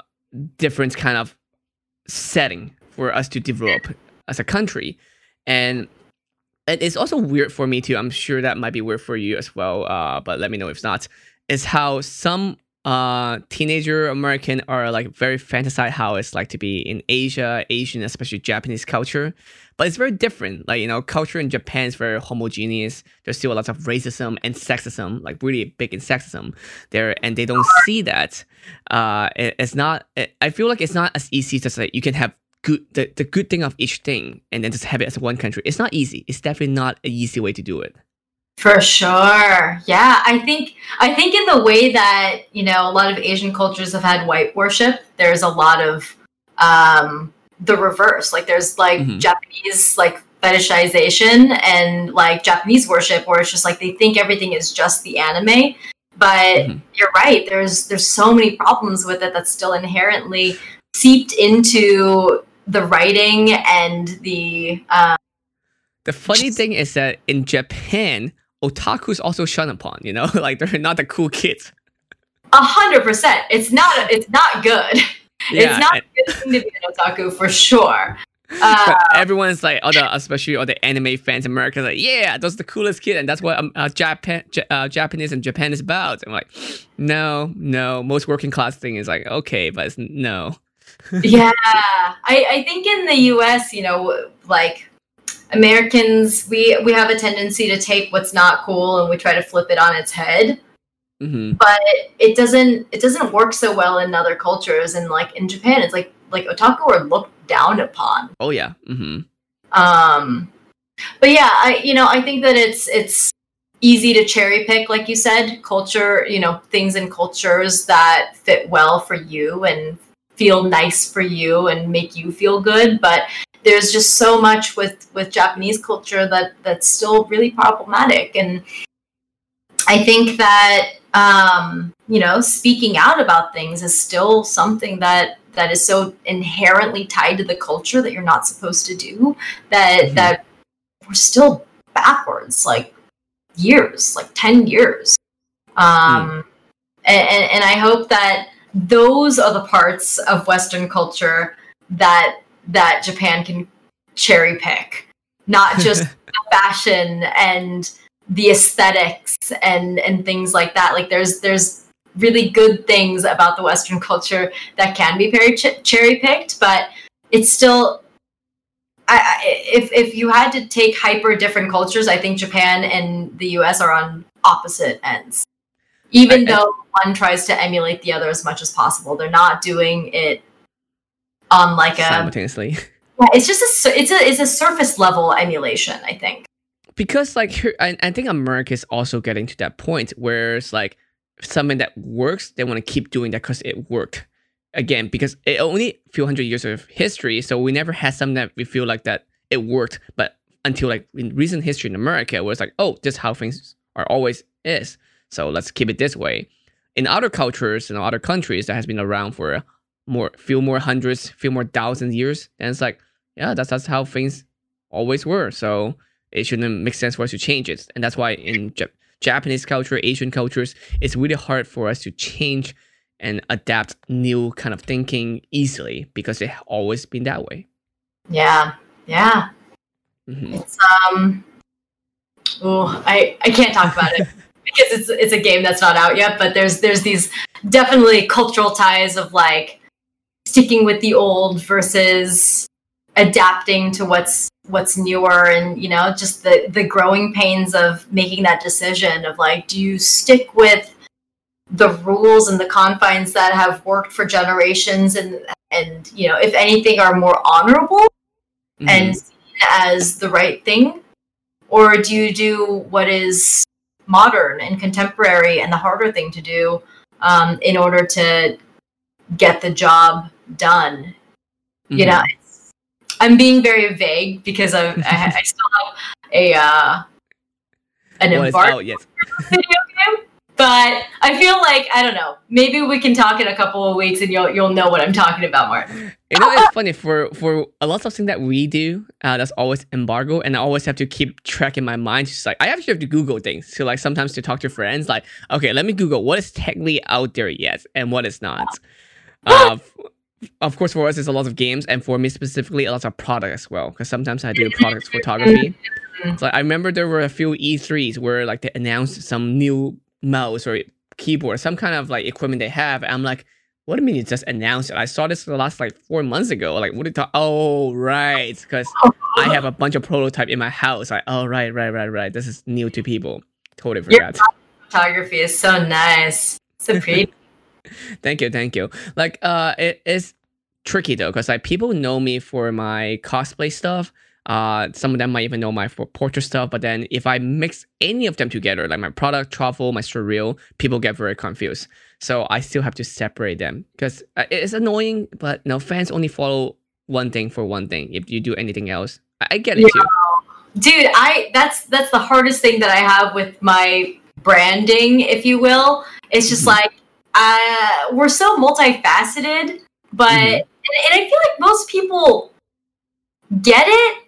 different kind of setting for us to develop as a country, and and it's also weird for me too. I'm sure that might be weird for you as well. Uh, but let me know if not. Is how some uh teenager American are like very fantasize how it's like to be in Asia, Asian, especially Japanese culture. But it's very different. Like, you know, culture in Japan is very homogeneous. There's still a lot of racism and sexism, like really big in sexism there, and they don't see that. Uh, it- it's not. It, I feel like it's not as easy to say you can have good the, the good thing of each thing and then just have it as one country. It's not easy. It's definitely not an easy way to do it. For sure. Yeah, I think I think in the way that, you know, a lot of Asian cultures have had white worship, there's a lot of um the reverse. Like there's like Mhm. Japanese like fetishization and like Japanese worship where it's just like they think everything is just the anime. But Mhm. you're right, there's there's so many problems with it that's still inherently seeped into the writing and the um The funny thing is that in Japan, otaku's also shunned upon. You know, like they're not the cool kids. a hundred percent. It's not it's not good. Yeah, it's not and- a good thing to be an otaku for sure. Uh, everyone's like, all the especially all the anime fans in America, like, yeah, those are the coolest kid, and that's what um, uh, Japan, uh, Japanese and Japan is about. I'm like, no, no, most working class thing is like, okay, but it's no. yeah, I, I think in the U.S., you know, like Americans, we we have a tendency to take what's not cool and we try to flip it on its head. Mm-hmm. But it doesn't it doesn't work so well in other cultures. And like in Japan, it's like like otaku are looked down upon. Oh yeah. Mm-hmm. Um, but yeah, I you know I think that it's it's easy to cherry pick, like you said, culture. You know, things in cultures that fit well for you and feel nice for you and make you feel good. But there's just so much with with Japanese culture that that's still really problematic and. I think that um, you know speaking out about things is still something that that is so inherently tied to the culture that you're not supposed to do that mm-hmm. that we're still backwards like years like 10 years um mm. and, and i hope that those are the parts of western culture that that japan can cherry pick not just fashion and the aesthetics and and things like that like there's there's really good things about the Western culture that can be very ch- cherry picked, but it's still. I, I, if if you had to take hyper different cultures, I think Japan and the U.S. are on opposite ends. Even I, though one tries to emulate the other as much as possible, they're not doing it on like a simultaneously. Yeah, it's just a it's a it's a surface level emulation. I think because like I, I think America is also getting to that point where it's like something that works, they want to keep doing that because it worked. Again, because it only a few hundred years of history, so we never had something that we feel like that it worked. But until like in recent history in America, where it's like, oh, this is how things are always is. So let's keep it this way. In other cultures and other countries that has been around for more, few more hundreds, few more thousands years, and it's like, yeah, that's that's how things always were. So it shouldn't make sense for us to change it, and that's why in Japanese culture, Asian cultures, it's really hard for us to change and adapt new kind of thinking easily because they've always been that way. Yeah, yeah. Mm-hmm. It's um, oh, I I can't talk about it because it's it's a game that's not out yet. But there's there's these definitely cultural ties of like sticking with the old versus adapting to what's what's newer and you know just the the growing pains of making that decision of like do you stick with the rules and the confines that have worked for generations and and you know if anything are more honorable mm-hmm. and seen as the right thing or do you do what is modern and contemporary and the harder thing to do um, in order to get the job done mm-hmm. you know I'm being very vague because I, I, I still have a uh, an what embargo oh, yes. video game. But I feel like I don't know. Maybe we can talk in a couple of weeks, and you'll you'll know what I'm talking about, Martin. You know, it's funny for for a lot of things that we do. Uh, that's always embargo, and I always have to keep track in my mind. Just like I actually have to Google things. So like sometimes to talk to friends, like okay, let me Google what is technically out there yet and what is not. Uh, of course, for us, it's a lot of games, and for me specifically, a lot of product as well. Because sometimes I do mm-hmm. product photography. So I remember there were a few E3s where like they announced some new mouse or keyboard, some kind of like equipment they have. I'm like, what do you mean you just announced it? I saw this the last like four months ago. Like, what did you Oh, right, because I have a bunch of prototype in my house. Like, oh, right, right, right, right. This is new to people. Totally forgot. Your photography is so nice. So pretty. thank you, thank you. Like, uh, it is tricky though, because like people know me for my cosplay stuff. Uh, some of them might even know my for portrait stuff, but then if I mix any of them together, like my product, truffle, my surreal, people get very confused. So I still have to separate them because uh, it's annoying. But no, fans only follow one thing for one thing. If you do anything else, I, I get it yeah. too. Dude, I that's that's the hardest thing that I have with my branding, if you will. It's just mm-hmm. like uh, we're so multifaceted, but mm-hmm. and, and I feel like most people get it,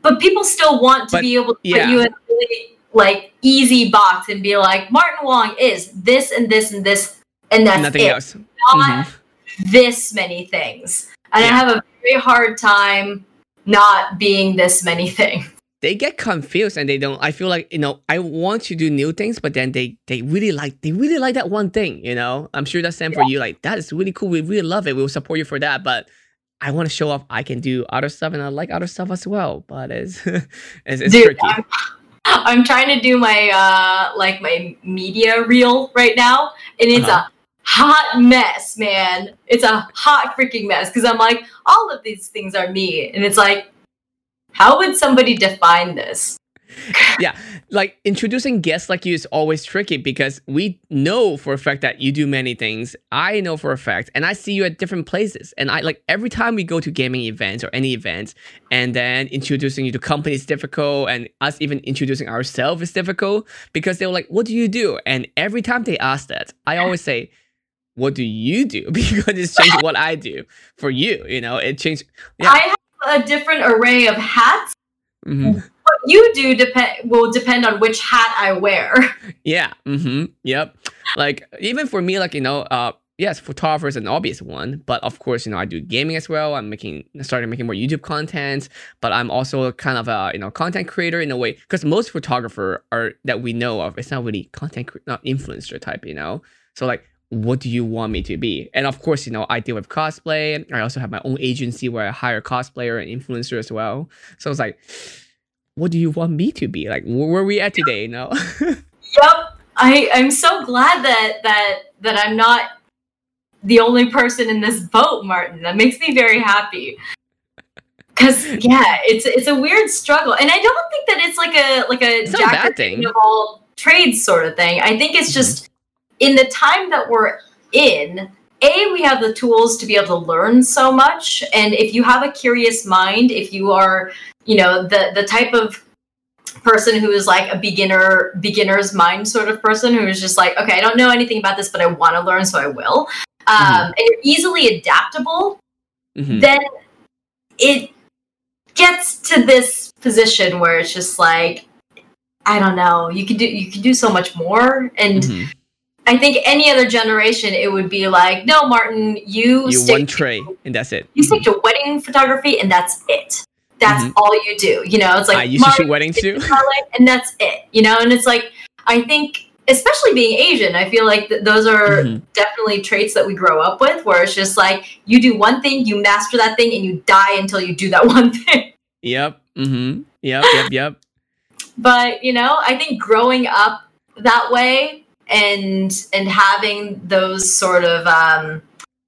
but people still want to but, be able to yeah. put you in a really like easy box and be like, Martin Wong is this and this and this, and that's nothing it. else. Not mm-hmm. this many things. And Yeah. I have a very hard time not being this many things. They get confused and they don't i feel like you know i want to do new things but then they they really like they really like that one thing you know? I'm sure that's same for you like that is really cool. We really love it. We'll support you for that but i want to show off i can do other stuff and i like other stuff as well but it's it's, it's Dude, tricky. I'm, I'm trying to do my uh like my media reel right now, and it's Uh-huh. a hot mess, man. It's a hot freaking mess because I'm like, all of these things are me, and it's like, how would somebody define this? Yeah, like introducing guests like you is always tricky because we know for a fact that you do many things. I know for a fact, and I see you at different places. And I like every time we go to gaming events or any events, and then introducing you to companies is difficult, and us even introducing ourselves is difficult because they're like, "What do you do?" And every time they ask that, I always say. What do you do? Because it's changed what I do for you. You know, it changed. Yeah. I have a different array of hats. Mhm. What you do depend will depend on which hat I wear. Yeah. Mm-hmm. Yep. Like even for me, like you know, uh, yes, photographer is an obvious one, but of course, you know, I do gaming as well. I'm making starting making more YouTube content, but I'm also kind of a you know content creator in a way because most photographer are that we know of. It's not really content, cre- not influencer type, you know. So like. What do you want me to be? And of course, you know, I deal with cosplay. I also have my own agency where I hire cosplayer and influencer as well. So it's like, what do you want me to be? Like, where, are we at today? You know? Yep. I I'm so glad that that that I'm not the only person in this boat, Martin. That makes me very happy. Cause yeah, it's it's a weird struggle, and I don't think that it's like a like a It's jack bad or thing. of all trades sort of thing. I think it's Mhm. just in the time that we're in. A, we have the tools to be able to learn so much, and if you have a curious mind, if you are, you know, the the type of person who is like a beginner beginner's mind sort of person who is just like okay i don't know anything about this but i want to learn so i will um, Mhm. and you're easily adaptable Mhm. then it gets to this position where it's just like i don't know you can do you can do so much more and Mhm. I think any other generation it would be like no martin you, you stick one tray and that's it. you stick to wedding photography and that's it that's Mhm. all you do you know it's like I used to Martin, shoot weddings too. And that's it you know and it's like i think especially being asian i feel like th- those are Mhm. definitely traits that we grow up with where it's just like you do one thing you master that thing and you die until you do that one thing Yep. Mm-hmm. Yep. Yep. Yep. but you know i think growing up that way and and having those sort of um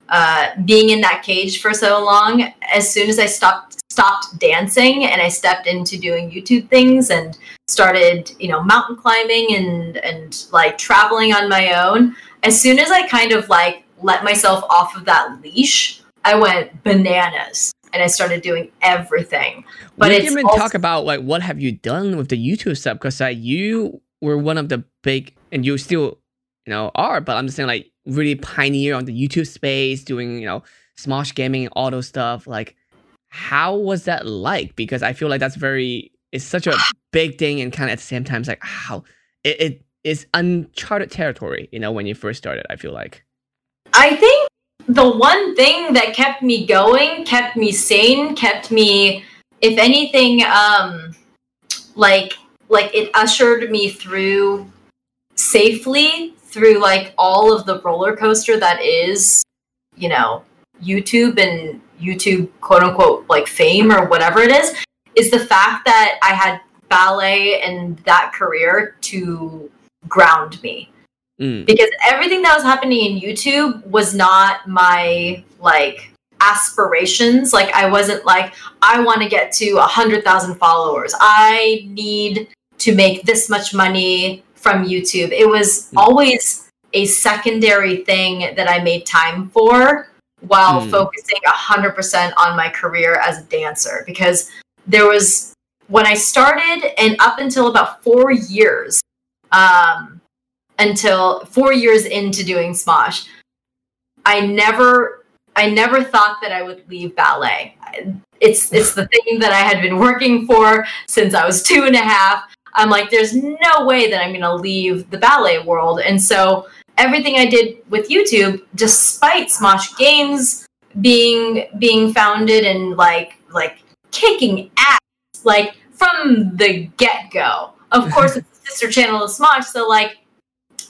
uh being in that cage for so long as soon as i stopped stopped dancing and i stepped into doing youtube things and started you know mountain climbing and and like traveling on my own as soon as i kind of like let myself off of that leash i went bananas and i started doing everything. But we it's didn't even also- talk about like what have you done with the YouTube stuff because uh, you were one of the big and you still you know are, but I'm just saying like really pioneer on the YouTube space, doing you know Smosh gaming all those stuff. Like, how was that like? Because I feel like that's very it's such a big thing and kind of at the same time it's like how it, it is uncharted territory. You know when you first started, I feel like. I think the one thing that kept me going, kept me sane, kept me, if anything, um, like like it ushered me through safely through like all of the roller coaster that is, you know, YouTube and YouTube quote unquote like fame or whatever it is, is the fact that I had ballet and that career to ground me Mm. because everything that was happening in YouTube was not my like aspirations. Like I wasn't like I want to get to a hundred thousand followers. I need to make this much money from YouTube. It was Mm. always a secondary thing that I made time for while Mm. focusing a hundred percent on my career as a dancer because there was when I started and up until about four years, um, until four years into doing Smosh, I never, I never thought that I would leave ballet. It's it's the thing that I had been working for since I was two and a half. I'm like, there's no way that I'm gonna leave the ballet world, and so everything I did with YouTube, despite Smosh Games being being founded and like like kicking ass like from the get go. Of course, it's a sister channel of Smosh, so like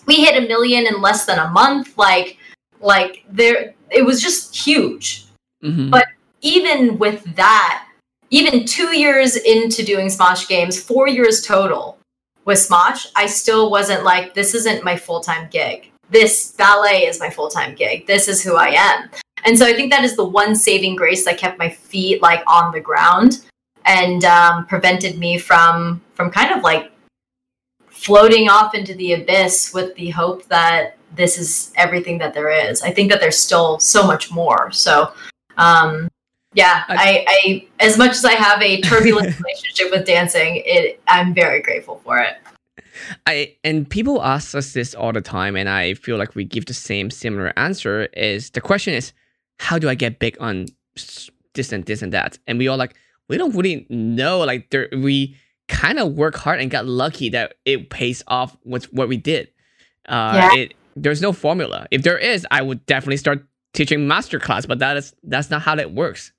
we hit a million in less than a month. Like like there, it was just huge. Mhm. But even with that, even two years into doing Smosh games, four years total with Smosh, I still wasn't like, this isn't my full time gig. This ballet is my full time gig. This is who I am. And so I think that is the one saving grace that kept my feet like on the ground and um, prevented me from from kind of like floating off into the abyss with the hope that this is everything that there is. I think that there's still so much more. So um, yeah, I, I as much as I have a turbulent relationship with dancing, it I'm very grateful for it. I and people ask us this all the time, and I feel like we give the same similar answer. Is the question is how do I get big on this and this and that? And we all like we don't really know. Like there, we kind of work hard and got lucky that it pays off with what we did. Uh, Yeah. it there's no formula. If there is, I would definitely start teaching master class, but that is that's not how that works.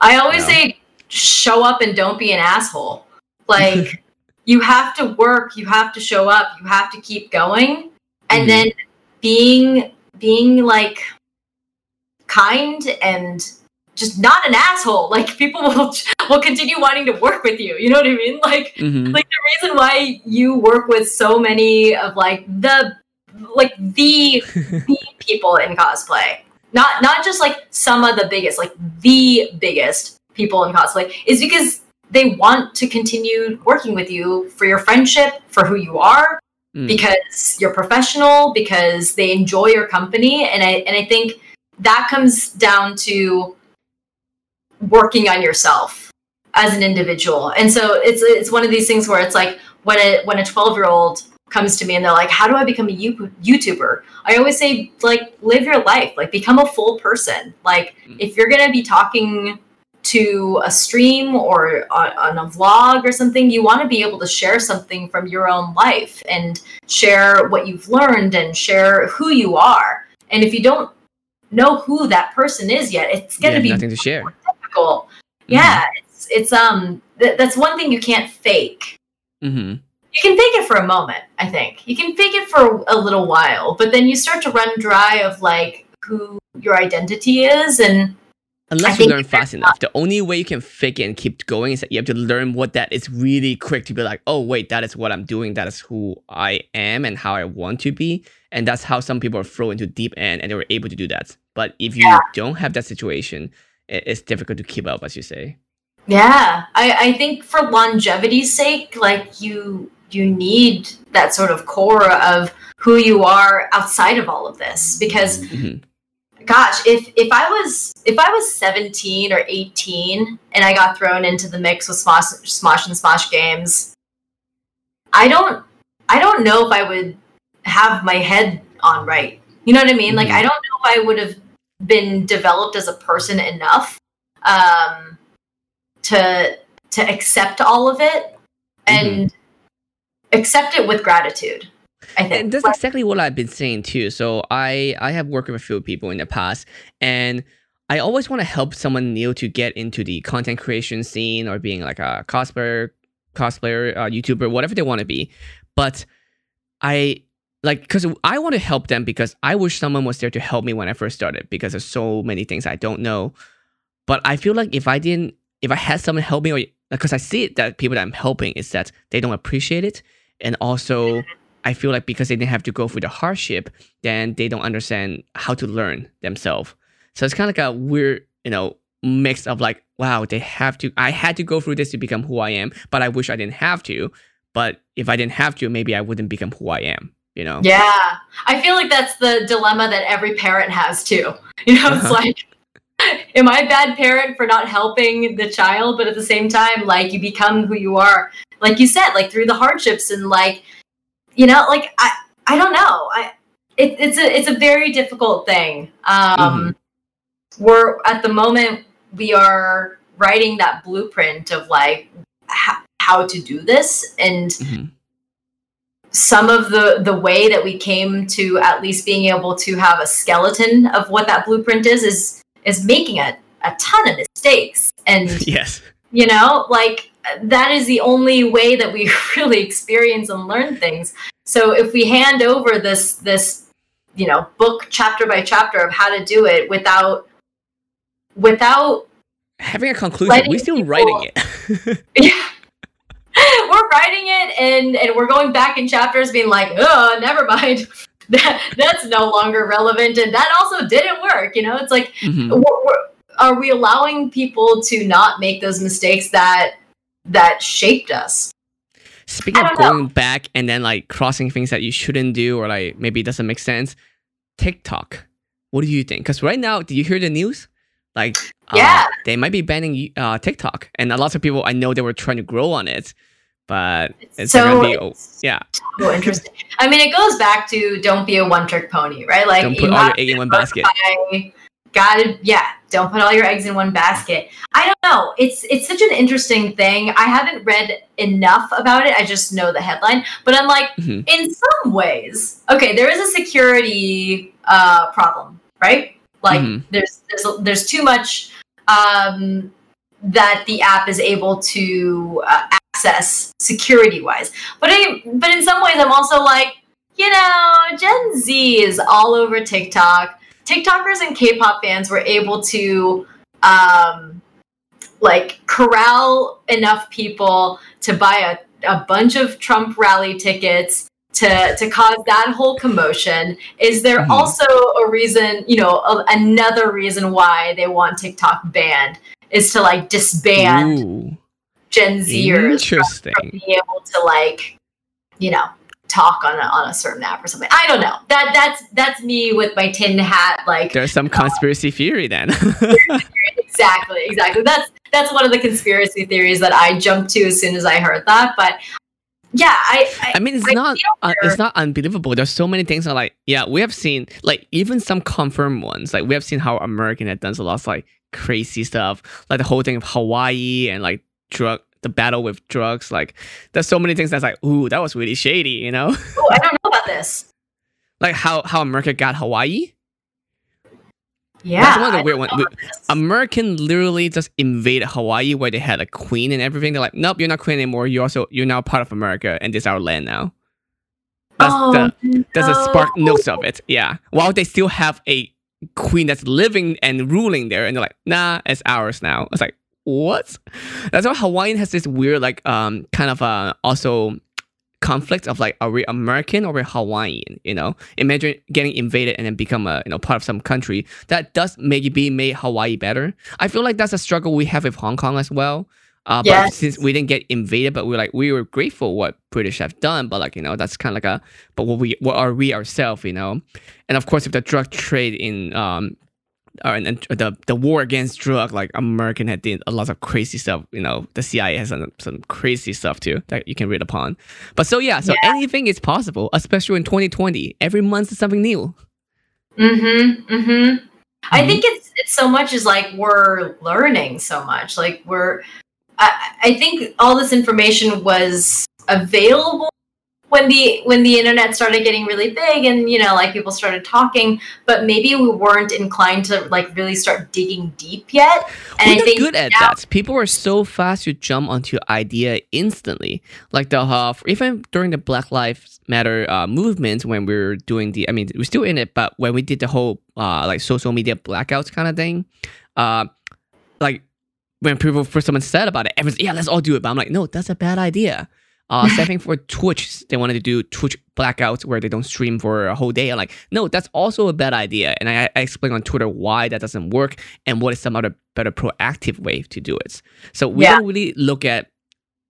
I always Yeah. say show up and don't be an asshole. Like you have to work, you have to show up, you have to keep going. And Mhm. then being being like kind and just not an asshole. Like people will will continue wanting to work with you. You know what I mean? Like Mhm. like the reason why you work with so many of like the like the the people in cosplay not not just like some of the biggest like the biggest people in cosplay is because they want to continue working with you for your friendship for who you are Mm. because you're professional because they enjoy your company and i and i think that comes down to working on yourself as an individual and so it's it's one of these things where it's like when a when a 12 year old comes to me and they're like how do i become a youtuber? I always say like live your life like become a full person. Like Mm. if you're going to be talking to a stream or on, on a vlog or something you want to be able to share something from your own life and share what you've learned and share who you are. And if you don't know who that person is yet it's going to have be nothing to share. difficult. Yeah it's it's um th- that's one thing you can't fake. Hmm you can fake it for a moment i think you can fake it for a little while but then you start to run dry of like who your identity is and Unless you learn fast enough. The only way you can fake it and keep going is that you have to learn what that is really quick to be like, oh, wait, that is what I'm doing. That is who I am and how I want to be. And that's how some people are thrown into deep end and they were able to do that. But if you Yeah. don't have that situation, it's difficult to keep up, as you say. yeah i i think for longevity's sake like you you need that sort of core of who you are outside of all of this? Because Mhm. gosh if if i was if i was 17 or 18 and i got thrown into the mix with smosh, smosh and smosh games i don't i don't know if i would have my head on right. You know what i mean? Like Mhm. i don't know if i would have been developed as a person enough um to to accept all of it. And accept it with gratitude i think And that's exactly what I've been saying too. So I I have worked with a few people in the past, and I always want to help someone new to get into the content creation scene or being like a cosplayer, cosplayer, uh, YouTuber, whatever they want to be. But I like because I want to help them because I wish someone was there to help me when I first started because there's so many things I don't know. But I feel like if I didn't, if I had someone help me, or because I see it that people that I'm helping is that they don't appreciate it, and also I feel like because they didn't have to go through the hardship, then they don't understand how to learn themselves. So it's kind of like a weird, you know, mix of like, wow, they have to. I had to go through this to become who I am, but I wish I didn't have to. But if I didn't have to, maybe I wouldn't become who I am. You know? Yeah. I feel like that's the dilemma that every parent has too. You know, it's Uh-huh. like, am I a bad parent for not helping the child? But at the same time, like you become who you are. Like you said, like through the hardships and like, you know, like I I don't know. I it, it's a it's a very difficult thing. Um we're at the moment we are writing that blueprint of like h- how to do this and Mhm. some of the the way that we came to at least being able to have a skeleton of what that blueprint is is is making a, a ton of mistakes and yes you know like that is the only way that we really experience and learn things. So if we hand over this this you know book chapter by chapter of how to do it without without having a conclusion. We're still people- writing it. Yeah. we're writing it and and we're going back in chapters being like oh never mind. That that's no longer relevant and that also didn't work you know? It's like Mhm. we're, are we allowing people to not make those mistakes that that shaped us Speaking of don't know. going back and then like crossing things that you shouldn't do or like maybe it doesn't make sense, TikTok. What do you think? Because right now, did you hear the news? Like, Yeah. uh, they might be banning uh, TikTok, and a lot of people I know they were trying to grow on it, but it's so be oh, yeah. so interesting i mean it goes back to don't be a one-trick pony right like Don't put all your egg in one basket. gotta yeah don't put all your eggs in one basket. I don't know. It's it's such an interesting thing. I haven't read enough about it. I just know the headline. But i'm like Mhm. in some ways okay there is a security uh problem right? Like Mhm. there's there's there's too much um that the app is able to uh, access security wise but I, but in some ways i'm also like you know gen z is all over tiktok tiktokers and k-pop fans were able to um like corral enough people to buy a, a bunch of trump rally tickets to to cause that whole commotion is there Mhm. also a reason you know a, another reason why they want tiktok banned is to like disband Ooh, gen zers from interesting. being able to like you know talk on a, on a certain app or something i don't know that that's that's me with my tin hat like There's some conspiracy theory then. exactly exactly that's that's one of the conspiracy theories that i jumped to as soon as i heard that but yeah i, I I mean, it's I not uh, it's not unbelievable. There's so many things that like yeah, we have seen like even some confirmed ones. Like we have seen how American had done a lot of like crazy stuff, like the whole thing of Hawaii and like drug the battle with drugs. Like there's so many things that's like ooh, that was really shady. You know, oh, i don't know about this like how how America got Hawaii. yeah That's one of the I weird ones. know about this. American literally just invaded Hawaii where they had a queen and everything. They're like, nope, you're not queen anymore. You also you're now part of America and this is our land now. That's oh, the There's a spark notes of it. Yeah. While they still have a queen that's living and ruling there, and they're like, nah, it's ours now. It's like, what? That's why Hawaiian has this weird, like, um, kind of uh, also conflict of like, are we American or we're Hawaiian? You know, imagine getting invaded and then become a you know part of some country that does maybe make Hawaii better. I feel like that's a struggle we have with Hong Kong as well. Uh, but since we didn't get invaded, but we're like we were grateful what British have done, but like you know that's kind of like a but what we what are we ourselves, you know? And of course, with the drug trade in um, uh, and, and the the war against drug, like American had did a lot of crazy stuff. You know, the CIA has done some crazy stuff too that you can read upon. But so yeah, so Yeah. anything is possible, especially in 2020. Every month is something new. Mm-hmm. Mm-hmm. I Mhm. think it's it's so much as like we're learning so much. Like we're I, I think all this information was available when the when the internet started getting really big and you know like people started talking, but maybe we weren't inclined to like really start digging deep yet. And We're I think good at now- that. People are so fast to jump onto an idea instantly. Like the uh, even during the Black Lives Matter uh, movement when we were doing the, I mean, we're still in it, but when we did the whole uh, like social media blackouts kind of thing, uh, like when people first someone said about it, everyone's yeah, let's all do it. But I'm like, no, that's a bad idea. Uh, same thing for Twitch. They wanted to do Twitch blackouts where they don't stream for a whole day. I'm like, no, that's also a bad idea. And I, I explain on Twitter why that doesn't work and what is some other better proactive way to do it. So we Yeah. don't really look at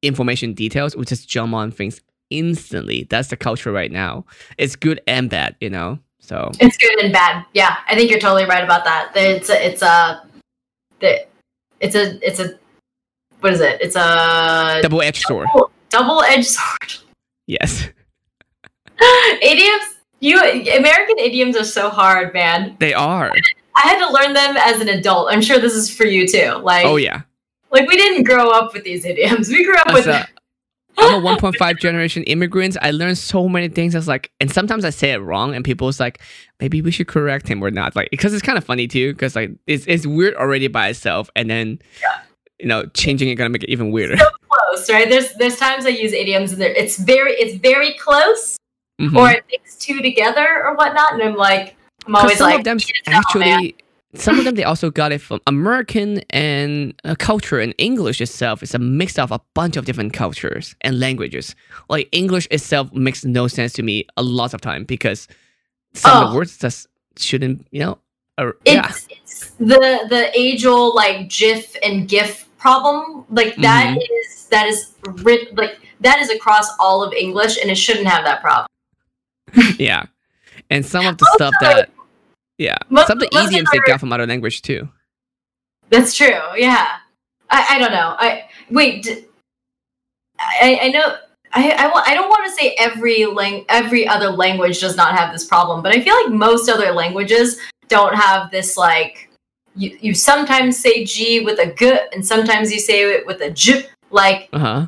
information details. We just jump on things instantly. That's the culture right now. It's good and bad, you know. So It's good and bad. Yeah, I think you're totally right about that. It's a, it's a, it's a, it's a, what is it? It's a double edged sword. double edged sword. Yes, idioms. You American idioms are so hard, man. they are. I had to learn them as an adult. I'm sure this is for you too. Like, Oh yeah. like we didn't grow up with these idioms. We grew up As with a, I'm a 1.5 generation immigrant. I learned so many things. I was like, and sometimes I say it wrong, and people was like, maybe we should correct him or not. Like, because it's kind of funny too, because like it's it's weird already by itself, and then Yeah. you know changing it gonna make it even weirder. so close, right? There's there's times I use idioms and there it's very it's very close, Mhm. or it makes two together or whatnot, and I'm like I'm always some like of them "Eat it up, man." actually some of them they also got it from american and uh, culture and english itself is a mix of a bunch of different cultures and languages like english itself makes no sense to me a lot of time because some of Oh. the words just shouldn't you know yeah it's, it's the the age old like GIF and GIF problem. Like that Mhm. is that is writ- like that is across all of English, and it shouldn't have that problem. yeah and some of the stuff that yeah most- some of the idioms they got from other language too That's true. Yeah, I, I don't know. I wait. D- I I know. I, I, I don't want to say every lang- every other language does not have this problem, but I feel like most other languages don't have this like you, you sometimes say G with a G and sometimes you say it with a J. Like uh-huh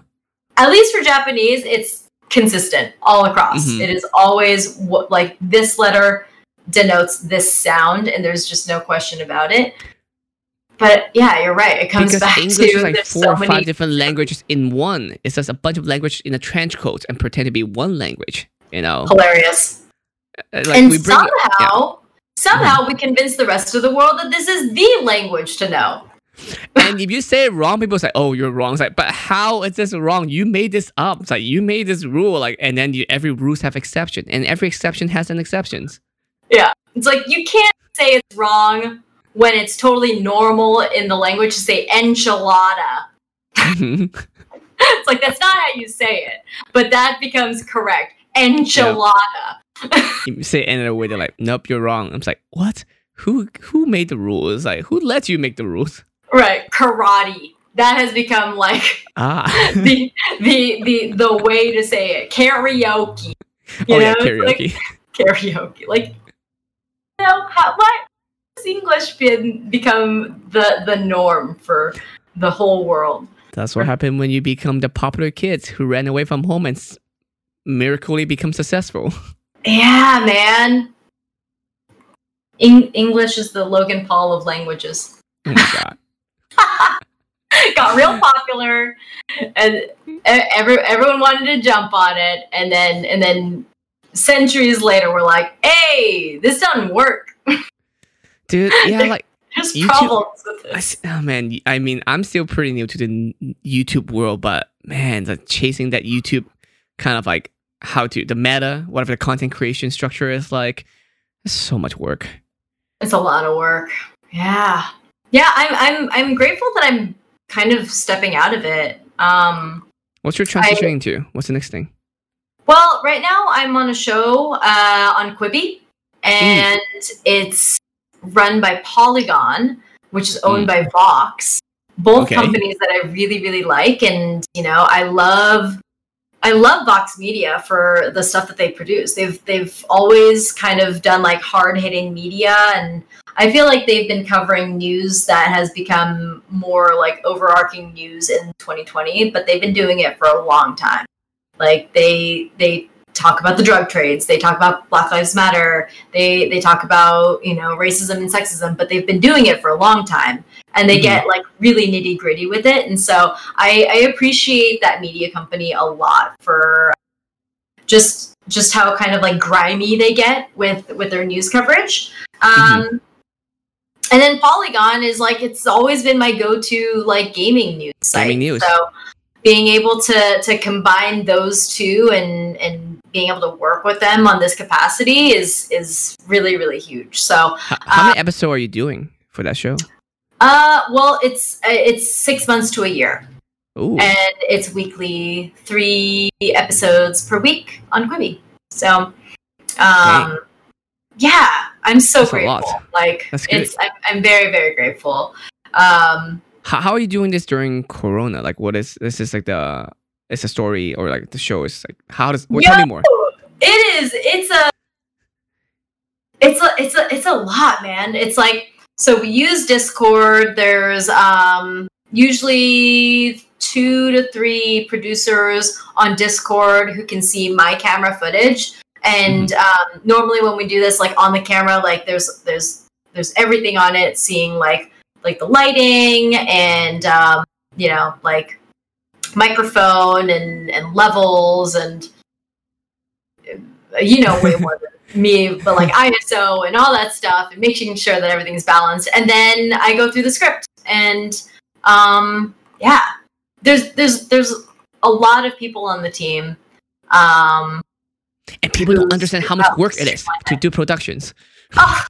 at least for Japanese, it's consistent all across. Mhm. It is always what like this letter denotes this sound, and there's just no question about it. But yeah, you're right. It comes because back English to is like four so or five many. different languages in one. It's just a bunch of languages in a trench coat and pretend to be one language. You know, Hilarious. Uh, like and somehow, somehow we convince the rest of the world that this is the language to know. And if you say it wrong, people say, "Oh, you're wrong." It's like, but how is this wrong? You made this up. It's like you made this rule. Like, and then you, every rules have exception, and every exception has an exceptions. Yeah, it's like you can't say it's wrong when it's totally normal in the language to say enchilada. It's like that's not how you say it, but that becomes correct. Enchilada. you say it another way, they're like, "Nope, you're wrong." I'm like, what? Who who made the rules? Like, who let you make the rules? Right, karate. That has become like Ah, the the the the way to say it. Karaoke. You oh know, yeah, it's like karaoke. karaoke. Like, you know, how, why has English been become the the norm for the whole world? That's what happened when you become the popular kids who ran away from home and s- miraculously become successful. Yeah, man. Eng- English is the Logan Paul of languages. Oh my god. Got real popular, and every, everyone wanted to jump on it, and then and then centuries later, we're like, "Hey, this doesn't work. Dude, yeah, like There's YouTube- problems with I, this." s- oh man, I mean, I'm still pretty new to the YouTube world, but man, the chasing that YouTube kind of like how to the meta, whatever the content creation structure is like, it's so much work. It's a lot of work. Yeah, yeah. I'm I'm I'm grateful that I'm kind of stepping out of it. Um, What's your transitioning to? What's the next thing? Well, right now I'm on a show uh, on Quibi, and it's run by Polygon, which is owned by Vox. Both Okay. companies that I really, really like, and you know, I love, I love Vox Media for the stuff that they produce. They've they've always kind of done like hard hitting media, and I feel like they've been covering news that has become more like overarching news in 2020, but they've been doing it for a long time. Like they they talk about the drug trades, they talk about Black Lives Matter, they they talk about you know racism and sexism, but they've been doing it for a long time, and they Mhm. get like really nitty gritty with it. And so I, I appreciate that media company a lot for just just how kind of like grimy they get with with their news coverage. Um, And then Polygon is like it's always been my go-to like gaming news site. Gaming news. So being able to to combine those two and and being able to work with them on this capacity is is really really huge. So H- how many episodes are you doing for that show? uh well it's it's 6 months to a year Ooh, and it's weekly 3 episodes per week on Quibi. So um yeah, I'm so That's grateful. Like That's good. it's I'm, I'm very very grateful. Um how, how are you doing this during Corona? Like, what is this? Is like the it's a story or like the show is like how does? Well, tell me more. It is. It's a. It's a. It's a. It's a lot, man. It's like so we use Discord. There's um usually two to three producers on Discord who can see my camera footage. And um, normally when we do this, like on the camera, like there's there's there's everything on it, seeing like like the lighting and um, you know like microphone and and levels and you know way more than me, but like ISO and all that stuff and making sure that everything's balanced. And then I go through the script and um yeah, there's there's there's a lot of people on the team. Um and people don't understand how much work it is to do productions. Oh,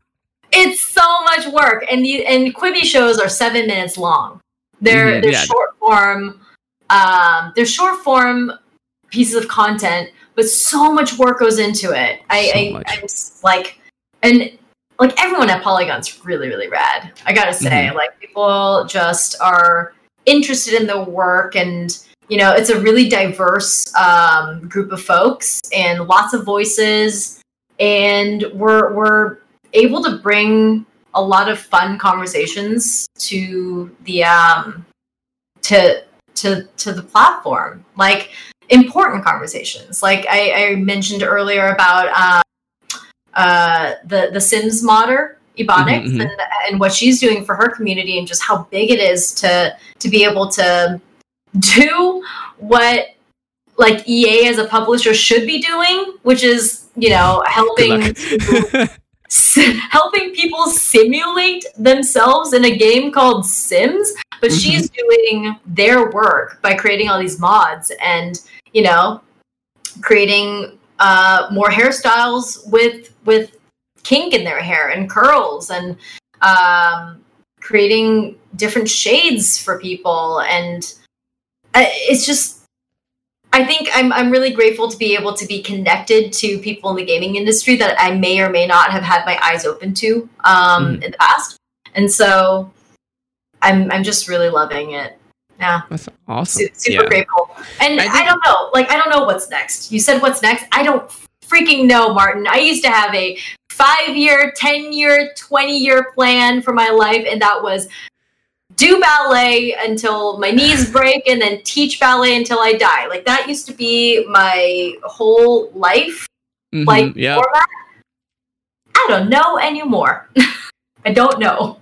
it's so much work, and the and Quibi shows are seven minutes long. They're Mhm, they're yeah. short form. Um, they're short form pieces of content, but so much work goes into it. I, So I I'm like, and like everyone at Polygon's really really rad. I gotta say, Mm-hmm. like people just are interested in the work and you know it's a really diverse um, group of folks and lots of voices. And we're we're able to bring a lot of fun conversations to the um to to to the platform. Like important conversations. Like i, I mentioned earlier about um, uh the the sims modder Ebonix Mhm, mhm. and and what she's doing for her community and just how big it is to to be able to do what like ea as a publisher should be doing which is you know helping s- helping people simulate themselves in a game called Sims, but Mhm. she's doing their work by creating all these mods and you know creating uh, more hairstyles with with kink in their hair and curls and um, creating different shades for people and it's just I think I'm I'm really grateful to be able to be connected to people in the gaming industry that I may or may not have had my eyes open to um, Mhm. in the past, and so I'm I'm just really loving it. Yeah, That's awesome. su- super yeah. grateful. And I I, don't know, like I don't know what's next. You said what's next? I don't freaking know, Martin. I used to have a five year, ten year, twenty year plan for my life, and that was do ballet until my knees break and then teach ballet until I die. Like that used to be my whole life Mhm, like yeah. format. I don't know anymore. I don't know.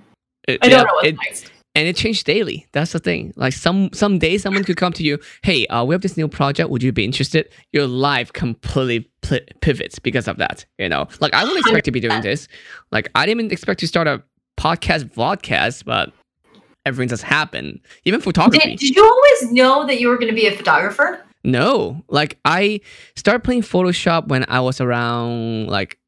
It- I don't yeah, know what's it- next. and it changed daily. That's the thing. Like some some day, someone could come to you, "Hey, uh, we have this new project. Would you be interested?" Your life completely pl- pivots because of that. You know, like I wouldn't expect to be doing this. Like I didn't even expect to start a podcast, vodcast, but everything just happened. Even photography. Did, did you always know that you were going to be a photographer? No, like I started playing Photoshop when I was around like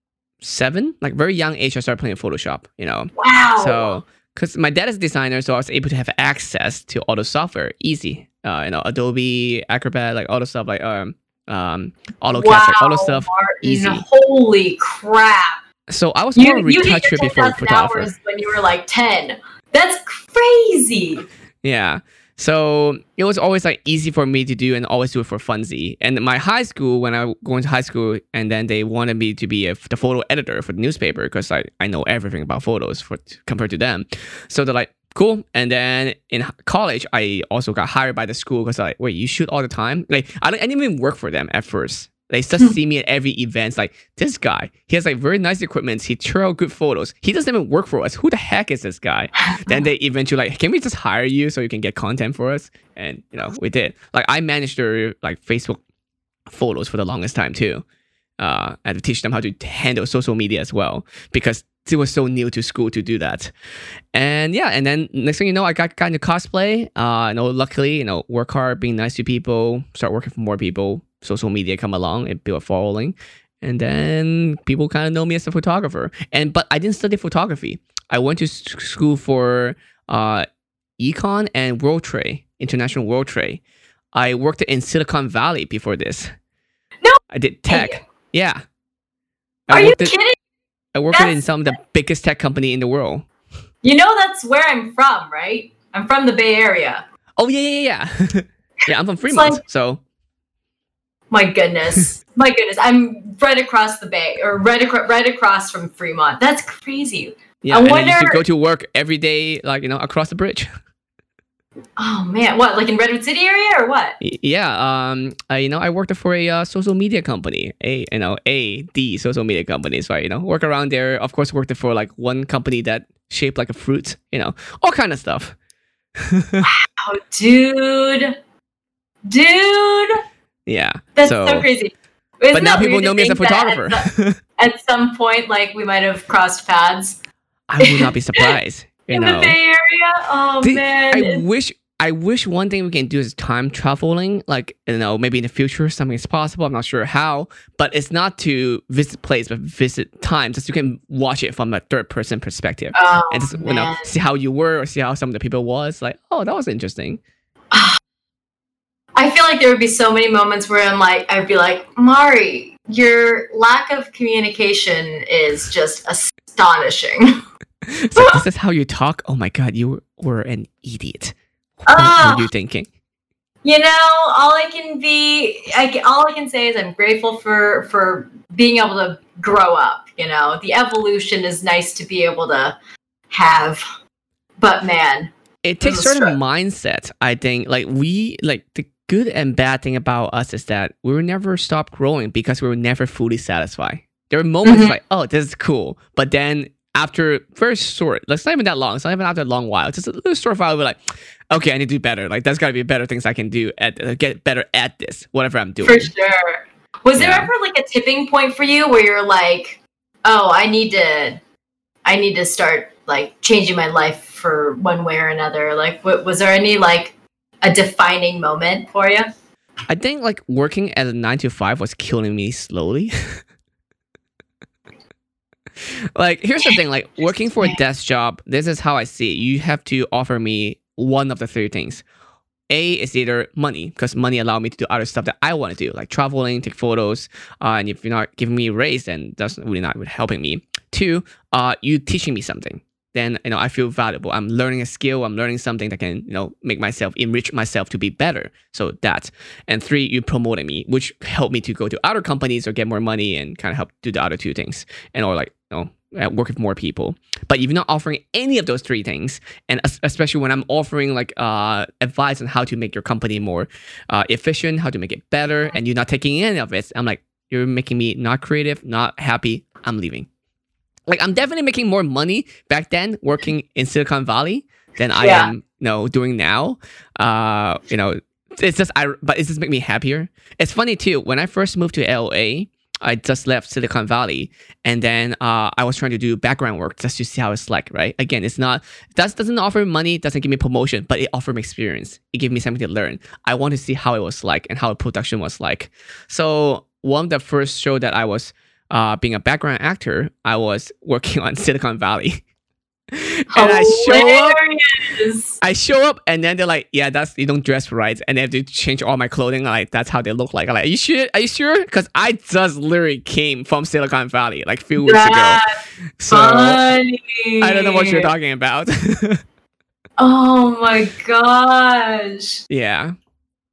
seven, like very young age. I started playing Photoshop. You know, Wow. so because my dad is a designer, so I was able to have access to all the software easy. Uh, you know, Adobe Acrobat, like all the stuff, like um um AutoCAD, like all the stuff. Martin, easy. Holy crap! So I was more you hit retoucher your before a 10,000 photographer. hours when you were like ten. That's crazy. Yeah. So it was always like easy for me to do and always do it for funsy. And my high school, when I going to high school, and then they wanted me to be a, the photo editor for the newspaper because I, I know everything about photos for compared to them. So they're like, cool. And then in college, I also got hired by the school because like, wait, you shoot all the time? Like I didn't even work for them at first. They just see me at every event. Like this guy, he has like very nice equipment. He churn out good photos. He doesn't even work for us. Who the heck is this guy? then they eventually like, can we just hire you so you can get content for us? And you know, we did. Like I managed their like Facebook photos for the longest time too. Uh, I had to teach them how to handle social media as well because it was so new to school to do that. And yeah, and then next thing you know, I got got into cosplay. Uh, you know, luckily, you know, work hard, being nice to people, start working for more people. Social media come along and build a following, and then people kind of know me as a photographer. And but I didn't study photography. I went to school for uh, econ and world trade, international world trade. I worked in Silicon Valley before this. No I did tech. Yeah. Are I you worked, at- kidding? I worked in some of the biggest tech company in the world. You know that's where I'm from, right? I'm from the Bay Area. Oh yeah, yeah, yeah. yeah, I'm from Fremont, like- so My goodness, my goodness, I'm right across the bay, or right across right across from Fremont. That's crazy. yeah. I and you go to work every day, like you know, across the bridge. Oh man, what like in Redwood City area or what? Yeah, um, you know, I worked for a uh, social media company, a you know, a the social media company. So I, you know, work around there. Of course, worked for like one company that shaped like a fruit. You know, all kind of stuff. oh, dude, dude. Yeah, that's so, so crazy. Isn't but now people know me as a photographer. At, the, at some point, like we might have crossed paths. I would not be surprised. In know. the Bay Area. Oh man! I wish I wish one thing we can do is time traveling. Like you know, maybe in the future something is possible. I'm not sure how, but it's not to visit place, but visit time, just you can watch it from a third person perspective oh, and just you know see how you were or see how some of the people was. Like, oh, that was interesting. I feel like there would be so many moments where I'm like, I'd be like, Mari, your lack of communication is just astonishing. so this is how you talk. Oh my god, you were an idiot. What oh, were ah. you thinking? You know, all I can be, I all I can say is I'm grateful for for being able to grow up. You know, the evolution is nice to be able to have, but man, it takes certain mindset. I think, like we, like the good and bad thing about us is that we will never stop growing because we were never fully satisfied. There are moments mm-hmm. like, oh, this is cool, but then after very short, like it's not even that long. It's not even after a long while. It's just a little short while. We're like, okay, I need to do better. Like there's got to be better things I can do at uh, get better at this, whatever I'm doing. For sure. Was yeah. there ever like a tipping point for you where you're like, oh, I need to, I need to start like changing my life for one way or another? Like, what, was there any like a defining moment for you? I think like working at a nine to five was killing me slowly. like here's the thing like working for a desk job this is how i see it. You have to offer me one of the three things. A is either money because money allowed me to do other stuff that i want to do like traveling take photos uh, and if you're not giving me a raise then that's really not helping me. Two uh, you teaching me something then you know I feel valuable. I'm learning a skill. I'm learning something that can you know make myself enrich myself to be better. So that and three, you promoting me, which help me to go to other companies or get more money and kind of help do the other two things and or like you know uh, work with more people. But if you're not offering any of those three things, and especially when I'm offering like uh, advice on how to make your company more uh, efficient, how to make it better, and you're not taking any of it, I'm like you're making me not creative, not happy. I'm leaving like I'm definitely making more money back then working in Silicon Valley than I yeah. am, you know, doing now. Uh, you know, it's just I, but it just make me happier. It's funny too. When I first moved to LA, I just left Silicon Valley, and then uh, I was trying to do background work just to see how it's like. Right? Again, it's not that doesn't offer money, doesn't give me promotion, but it offered me experience. It gave me something to learn. I want to see how it was like and how production was like. So one of the first show that I was uh, being a background actor, I was working on Silicon Valley. and I show up, I show up, and then they're like, "Yeah, that's you don't dress right," and they have to change all my clothing. Like that's how they look like. I'm like, "Are you sure? Are you sure?" Because I just literally came from Silicon Valley like a few weeks that's ago. So funny. I don't know what you're talking about. oh my gosh! Yeah,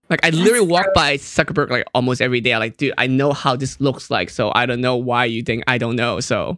like I literally That's walk by Zuckerberg like almost every day. I'm like, dude, I know how this looks like, so I don't know why you think I don't know. So,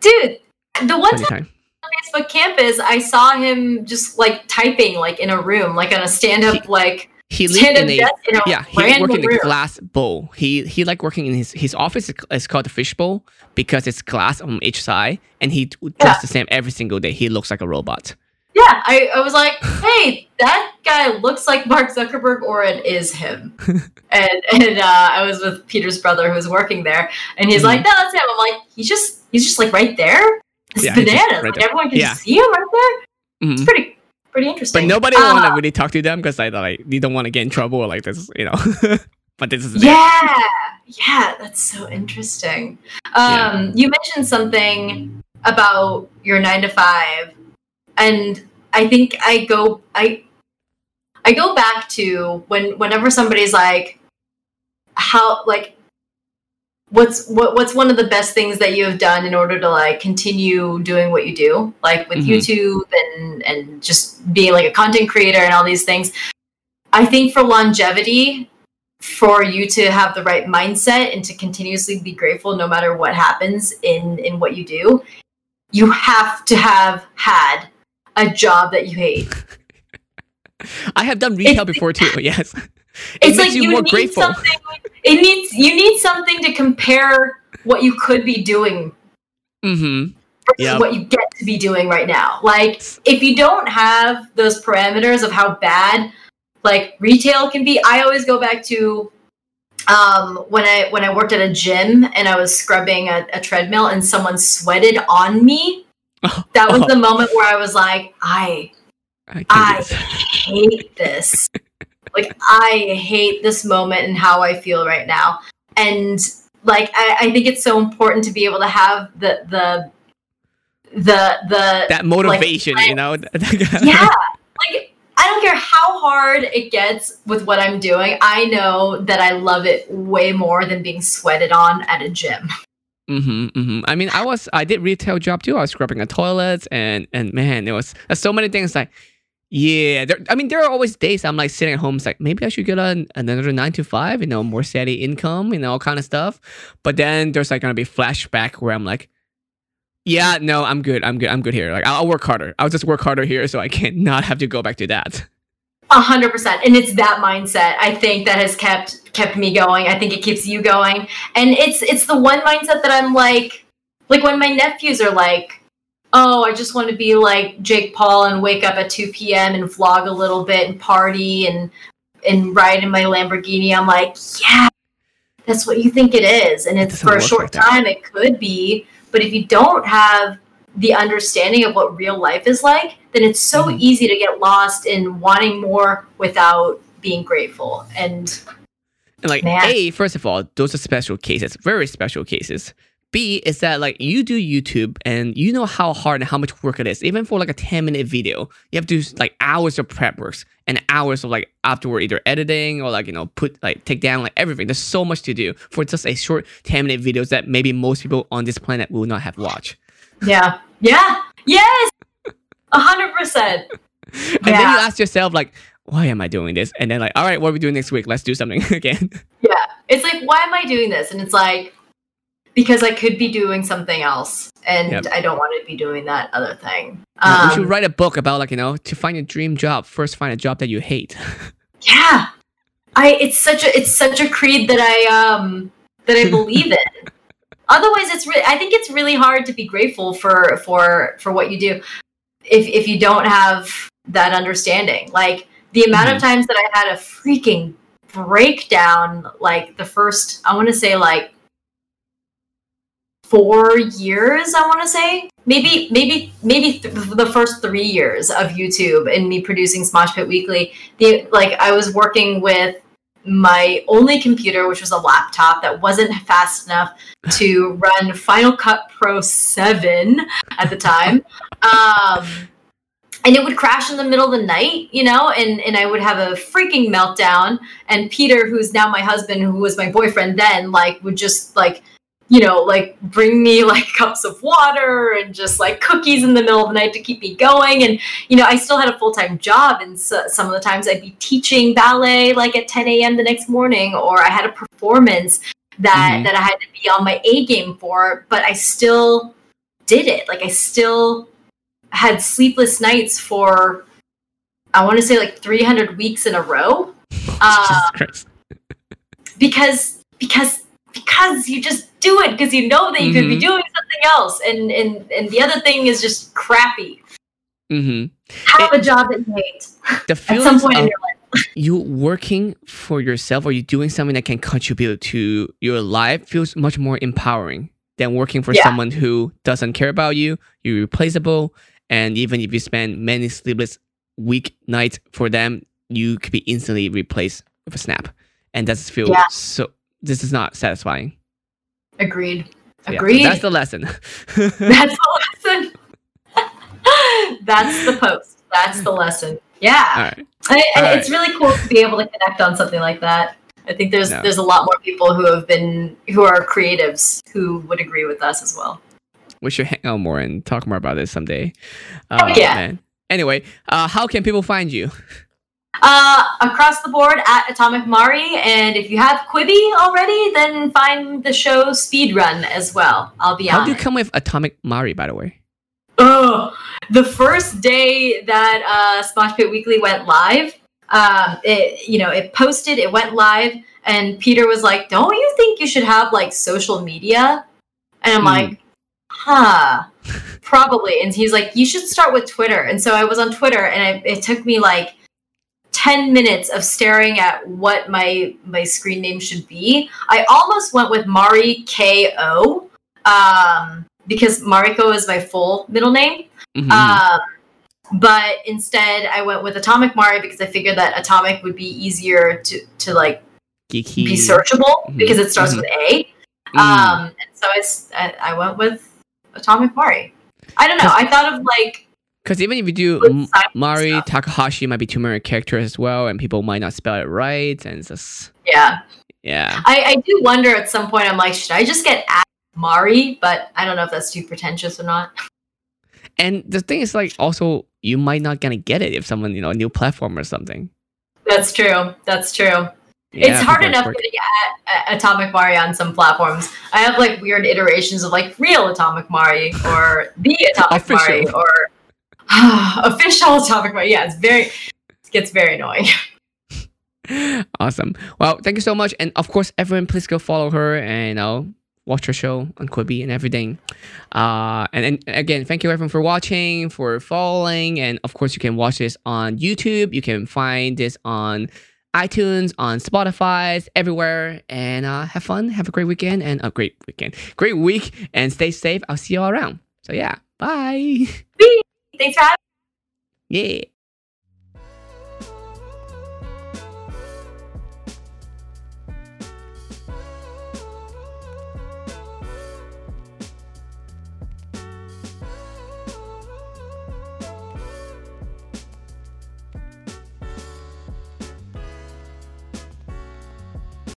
dude, the one time on Facebook campus, I saw him just like typing like in a room, like on a stand-up like he lived in a, in a, yeah he worked in a glass bowl he he like working in his his office is called the fishbowl because it's glass on each side and he yeah. the same every single day he looks like a robot yeah, I, I was like, hey, that guy looks like Mark Zuckerberg, or it is him. and and uh, I was with Peter's brother who was working there, and he's mm-hmm. like, no, that's him. I'm like, he's just he's just like right there. It's yeah, bananas. Right like there. everyone can yeah. see him right there. Mm-hmm. It's pretty pretty interesting. But nobody uh, want to really talk to them because like, like you don't want to get in trouble or like this, you know. but this is yeah, it. yeah, that's so interesting. Um, yeah. you mentioned something about your nine to five and I think I go I I go back to when whenever somebody's like how like what's what, what's one of the best things that you have done in order to like continue doing what you do like with mm-hmm. youtube and and just being like a content creator and all these things i think for longevity for you to have the right mindset and to continuously be grateful no matter what happens in in what you do you have to have had a job that you hate. I have done retail before too. Yes, it it's makes like you, you, more need grateful. It needs you need something to compare what you could be doing Mm-hmm. versus Yep. what you get to be doing right now. Like if you don't have those parameters of how bad like retail can be, I always go back to um, when I when I worked at a gym and I was scrubbing a, a treadmill and someone sweated on me. That was Oh. the moment where I was like, I I, I this. hate this. like I hate this moment and how I feel right now. And like I, I think it's so important to be able to have the the the the that motivation, you know. yeah. Like I don't care how hard it gets with what I'm doing. I know that I love it way more than being sweated on at a gym. Mm-hmm, mm-hmm. I mean, I was I did retail job too. I was scrubbing a toilets and and man, there was so many things like yeah. There, I mean, there are always days I'm like sitting at home, it's like maybe I should get an, another nine to five, you know, more steady income, you know, all kind of stuff. But then there's like gonna be flashback where I'm like, yeah, no, I'm good, I'm good, I'm good here. Like I'll, I'll work harder. I'll just work harder here so I can not have to go back to that. A hundred percent. And it's that mindset I think that has kept kept me going. I think it keeps you going. And it's it's the one mindset that I'm like like when my nephews are like, Oh, I just want to be like Jake Paul and wake up at two PM and vlog a little bit and party and and ride in my Lamborghini. I'm like, Yeah, that's what you think it is. And it's doesn't for a short like time it could be, but if you don't have the understanding of what real life is like, then it's so Mhm. easy to get lost in wanting more without being grateful. And And like Man. A, first of all, those are special cases, very special cases. B is that like you do YouTube and you know how hard and how much work it is. Even for like a 10 minute video, you have to do like hours of prep works and hours of like afterward either editing or like, you know, put like take down like everything. There's so much to do for just a short 10 minute videos that maybe most people on this planet will not have watched. yeah, yeah, yes, hundred percent. And then you ask yourself like, why am I doing this? And then like, all right, what are we doing next week? Let's do something again. Yeah, it's like, why am I doing this? And it's like because I could be doing something else, and Yep. I don't want to be doing that other thing. Yeah, we should Um, write a book about like, you know, to find your dream job, first find a job that you hate. yeah, I. It's such a. It's such a creed that I um that I believe in. Otherwise, it's. Re- I think it's really hard to be grateful for for for what you do if if you don't have that understanding. Like the amount of mm-hmm. times that I had a freaking breakdown, like the first, I want to say like four years. I want to say maybe maybe maybe th- the first three years of YouTube and me producing Smosh Pit Weekly. The like I was working with my only computer, which was a laptop that wasn't fast enough to run Final Cut Pro 7 at the time. Um, and it would crash in the middle of the night, you know, and, and I would have a freaking meltdown. And Peter, who's now my husband, who was my boyfriend then, like, would just like, you know, like bring me like cups of water and just like cookies in the middle of the night to keep me going. And, you know, I still had a full time job. And so, some of the times I'd be teaching ballet like at 10 a.m. the next morning, or I had a performance that, Mhm. that I had to be on my A game for, but I still did it. Like, I still had sleepless nights for I want to say like 300 weeks in a row uh, Christ. because because because you just do it because you know that you could be Mhm. doing something else and and and the other thing is just crappy. hmm Have a job that you hate The at some point in your life. you working for yourself or you doing something that can contribute to your life feels much more empowering than working for Yeah. someone who doesn't care about you, you're replaceable, and even if you spend many sleepless week nights for them, you could be instantly replaced with a snap. And that just feels Yeah. so this is not satisfying. Agreed. So, yeah, so Agreed. that's the lesson. That's the lesson. That's the post. That's the lesson. Yeah. Right. I, it's really cool to be able to connect on something like that. I think there's No. there's a lot more people who have been who are creatives who would agree with us as well. We should hang out more and talk more about this someday. Oh, Uh, yeah. man. Anyway, uh, how can people find you? Uh, across the board at Atomic Mari, and if you have Quibi already, then find the show Speedrun as well. I'll be out. How do you come with Atomic Mari, by the way? Oh, the first day that uh, Smosh Pit Weekly went live, um, it you know it posted, it went live, and Peter was like, "Don't you think you should have like social media?" And I'm Hmm. like, "Huh, probably." And he's like, "You should start with Twitter." And so I was on Twitter, and it, it took me like. 10 minutes of staring at what my my screen name should be i almost went with mari ko um because mariko is my full middle name Mhm. um, but instead, I went with Atomic Mari because I figured that Atomic would be easier to to like Geeky. be searchable Mhm, because it starts mhm. with A. Mm. Um, and so I, I went with Atomic Mari. I don't know. I thought of like Because even if you do Mari stuff. Takahashi, might be too many characters as well, and people might not spell it right, and it's just yeah. yeah. I, I do wonder at some point. I'm like, should I just get at Mari? But I don't know if that's too pretentious or not. And the thing is, like, also you might not gonna get it if someone you know a new platform or something. That's true. That's true. Yeah, it's hard enough expect- getting at, at Atomic Mari on some platforms. I have like weird iterations of like real Atomic Mari or the Atomic Mari Official. or official Atomic Mari. Yeah, it's very it gets very annoying. awesome. Well, thank you so much, and of course, everyone, please go follow her and you know watch her show on Quibi and everything. Uh, and, and again, thank you everyone for watching, for following, and of course, you can watch this on YouTube. You can find this on iTunes, on Spotify, everywhere. And uh, have fun, have a great weekend, and a great weekend, great week, and stay safe. I'll see you all around. So yeah, bye. Thanks for having Yeah.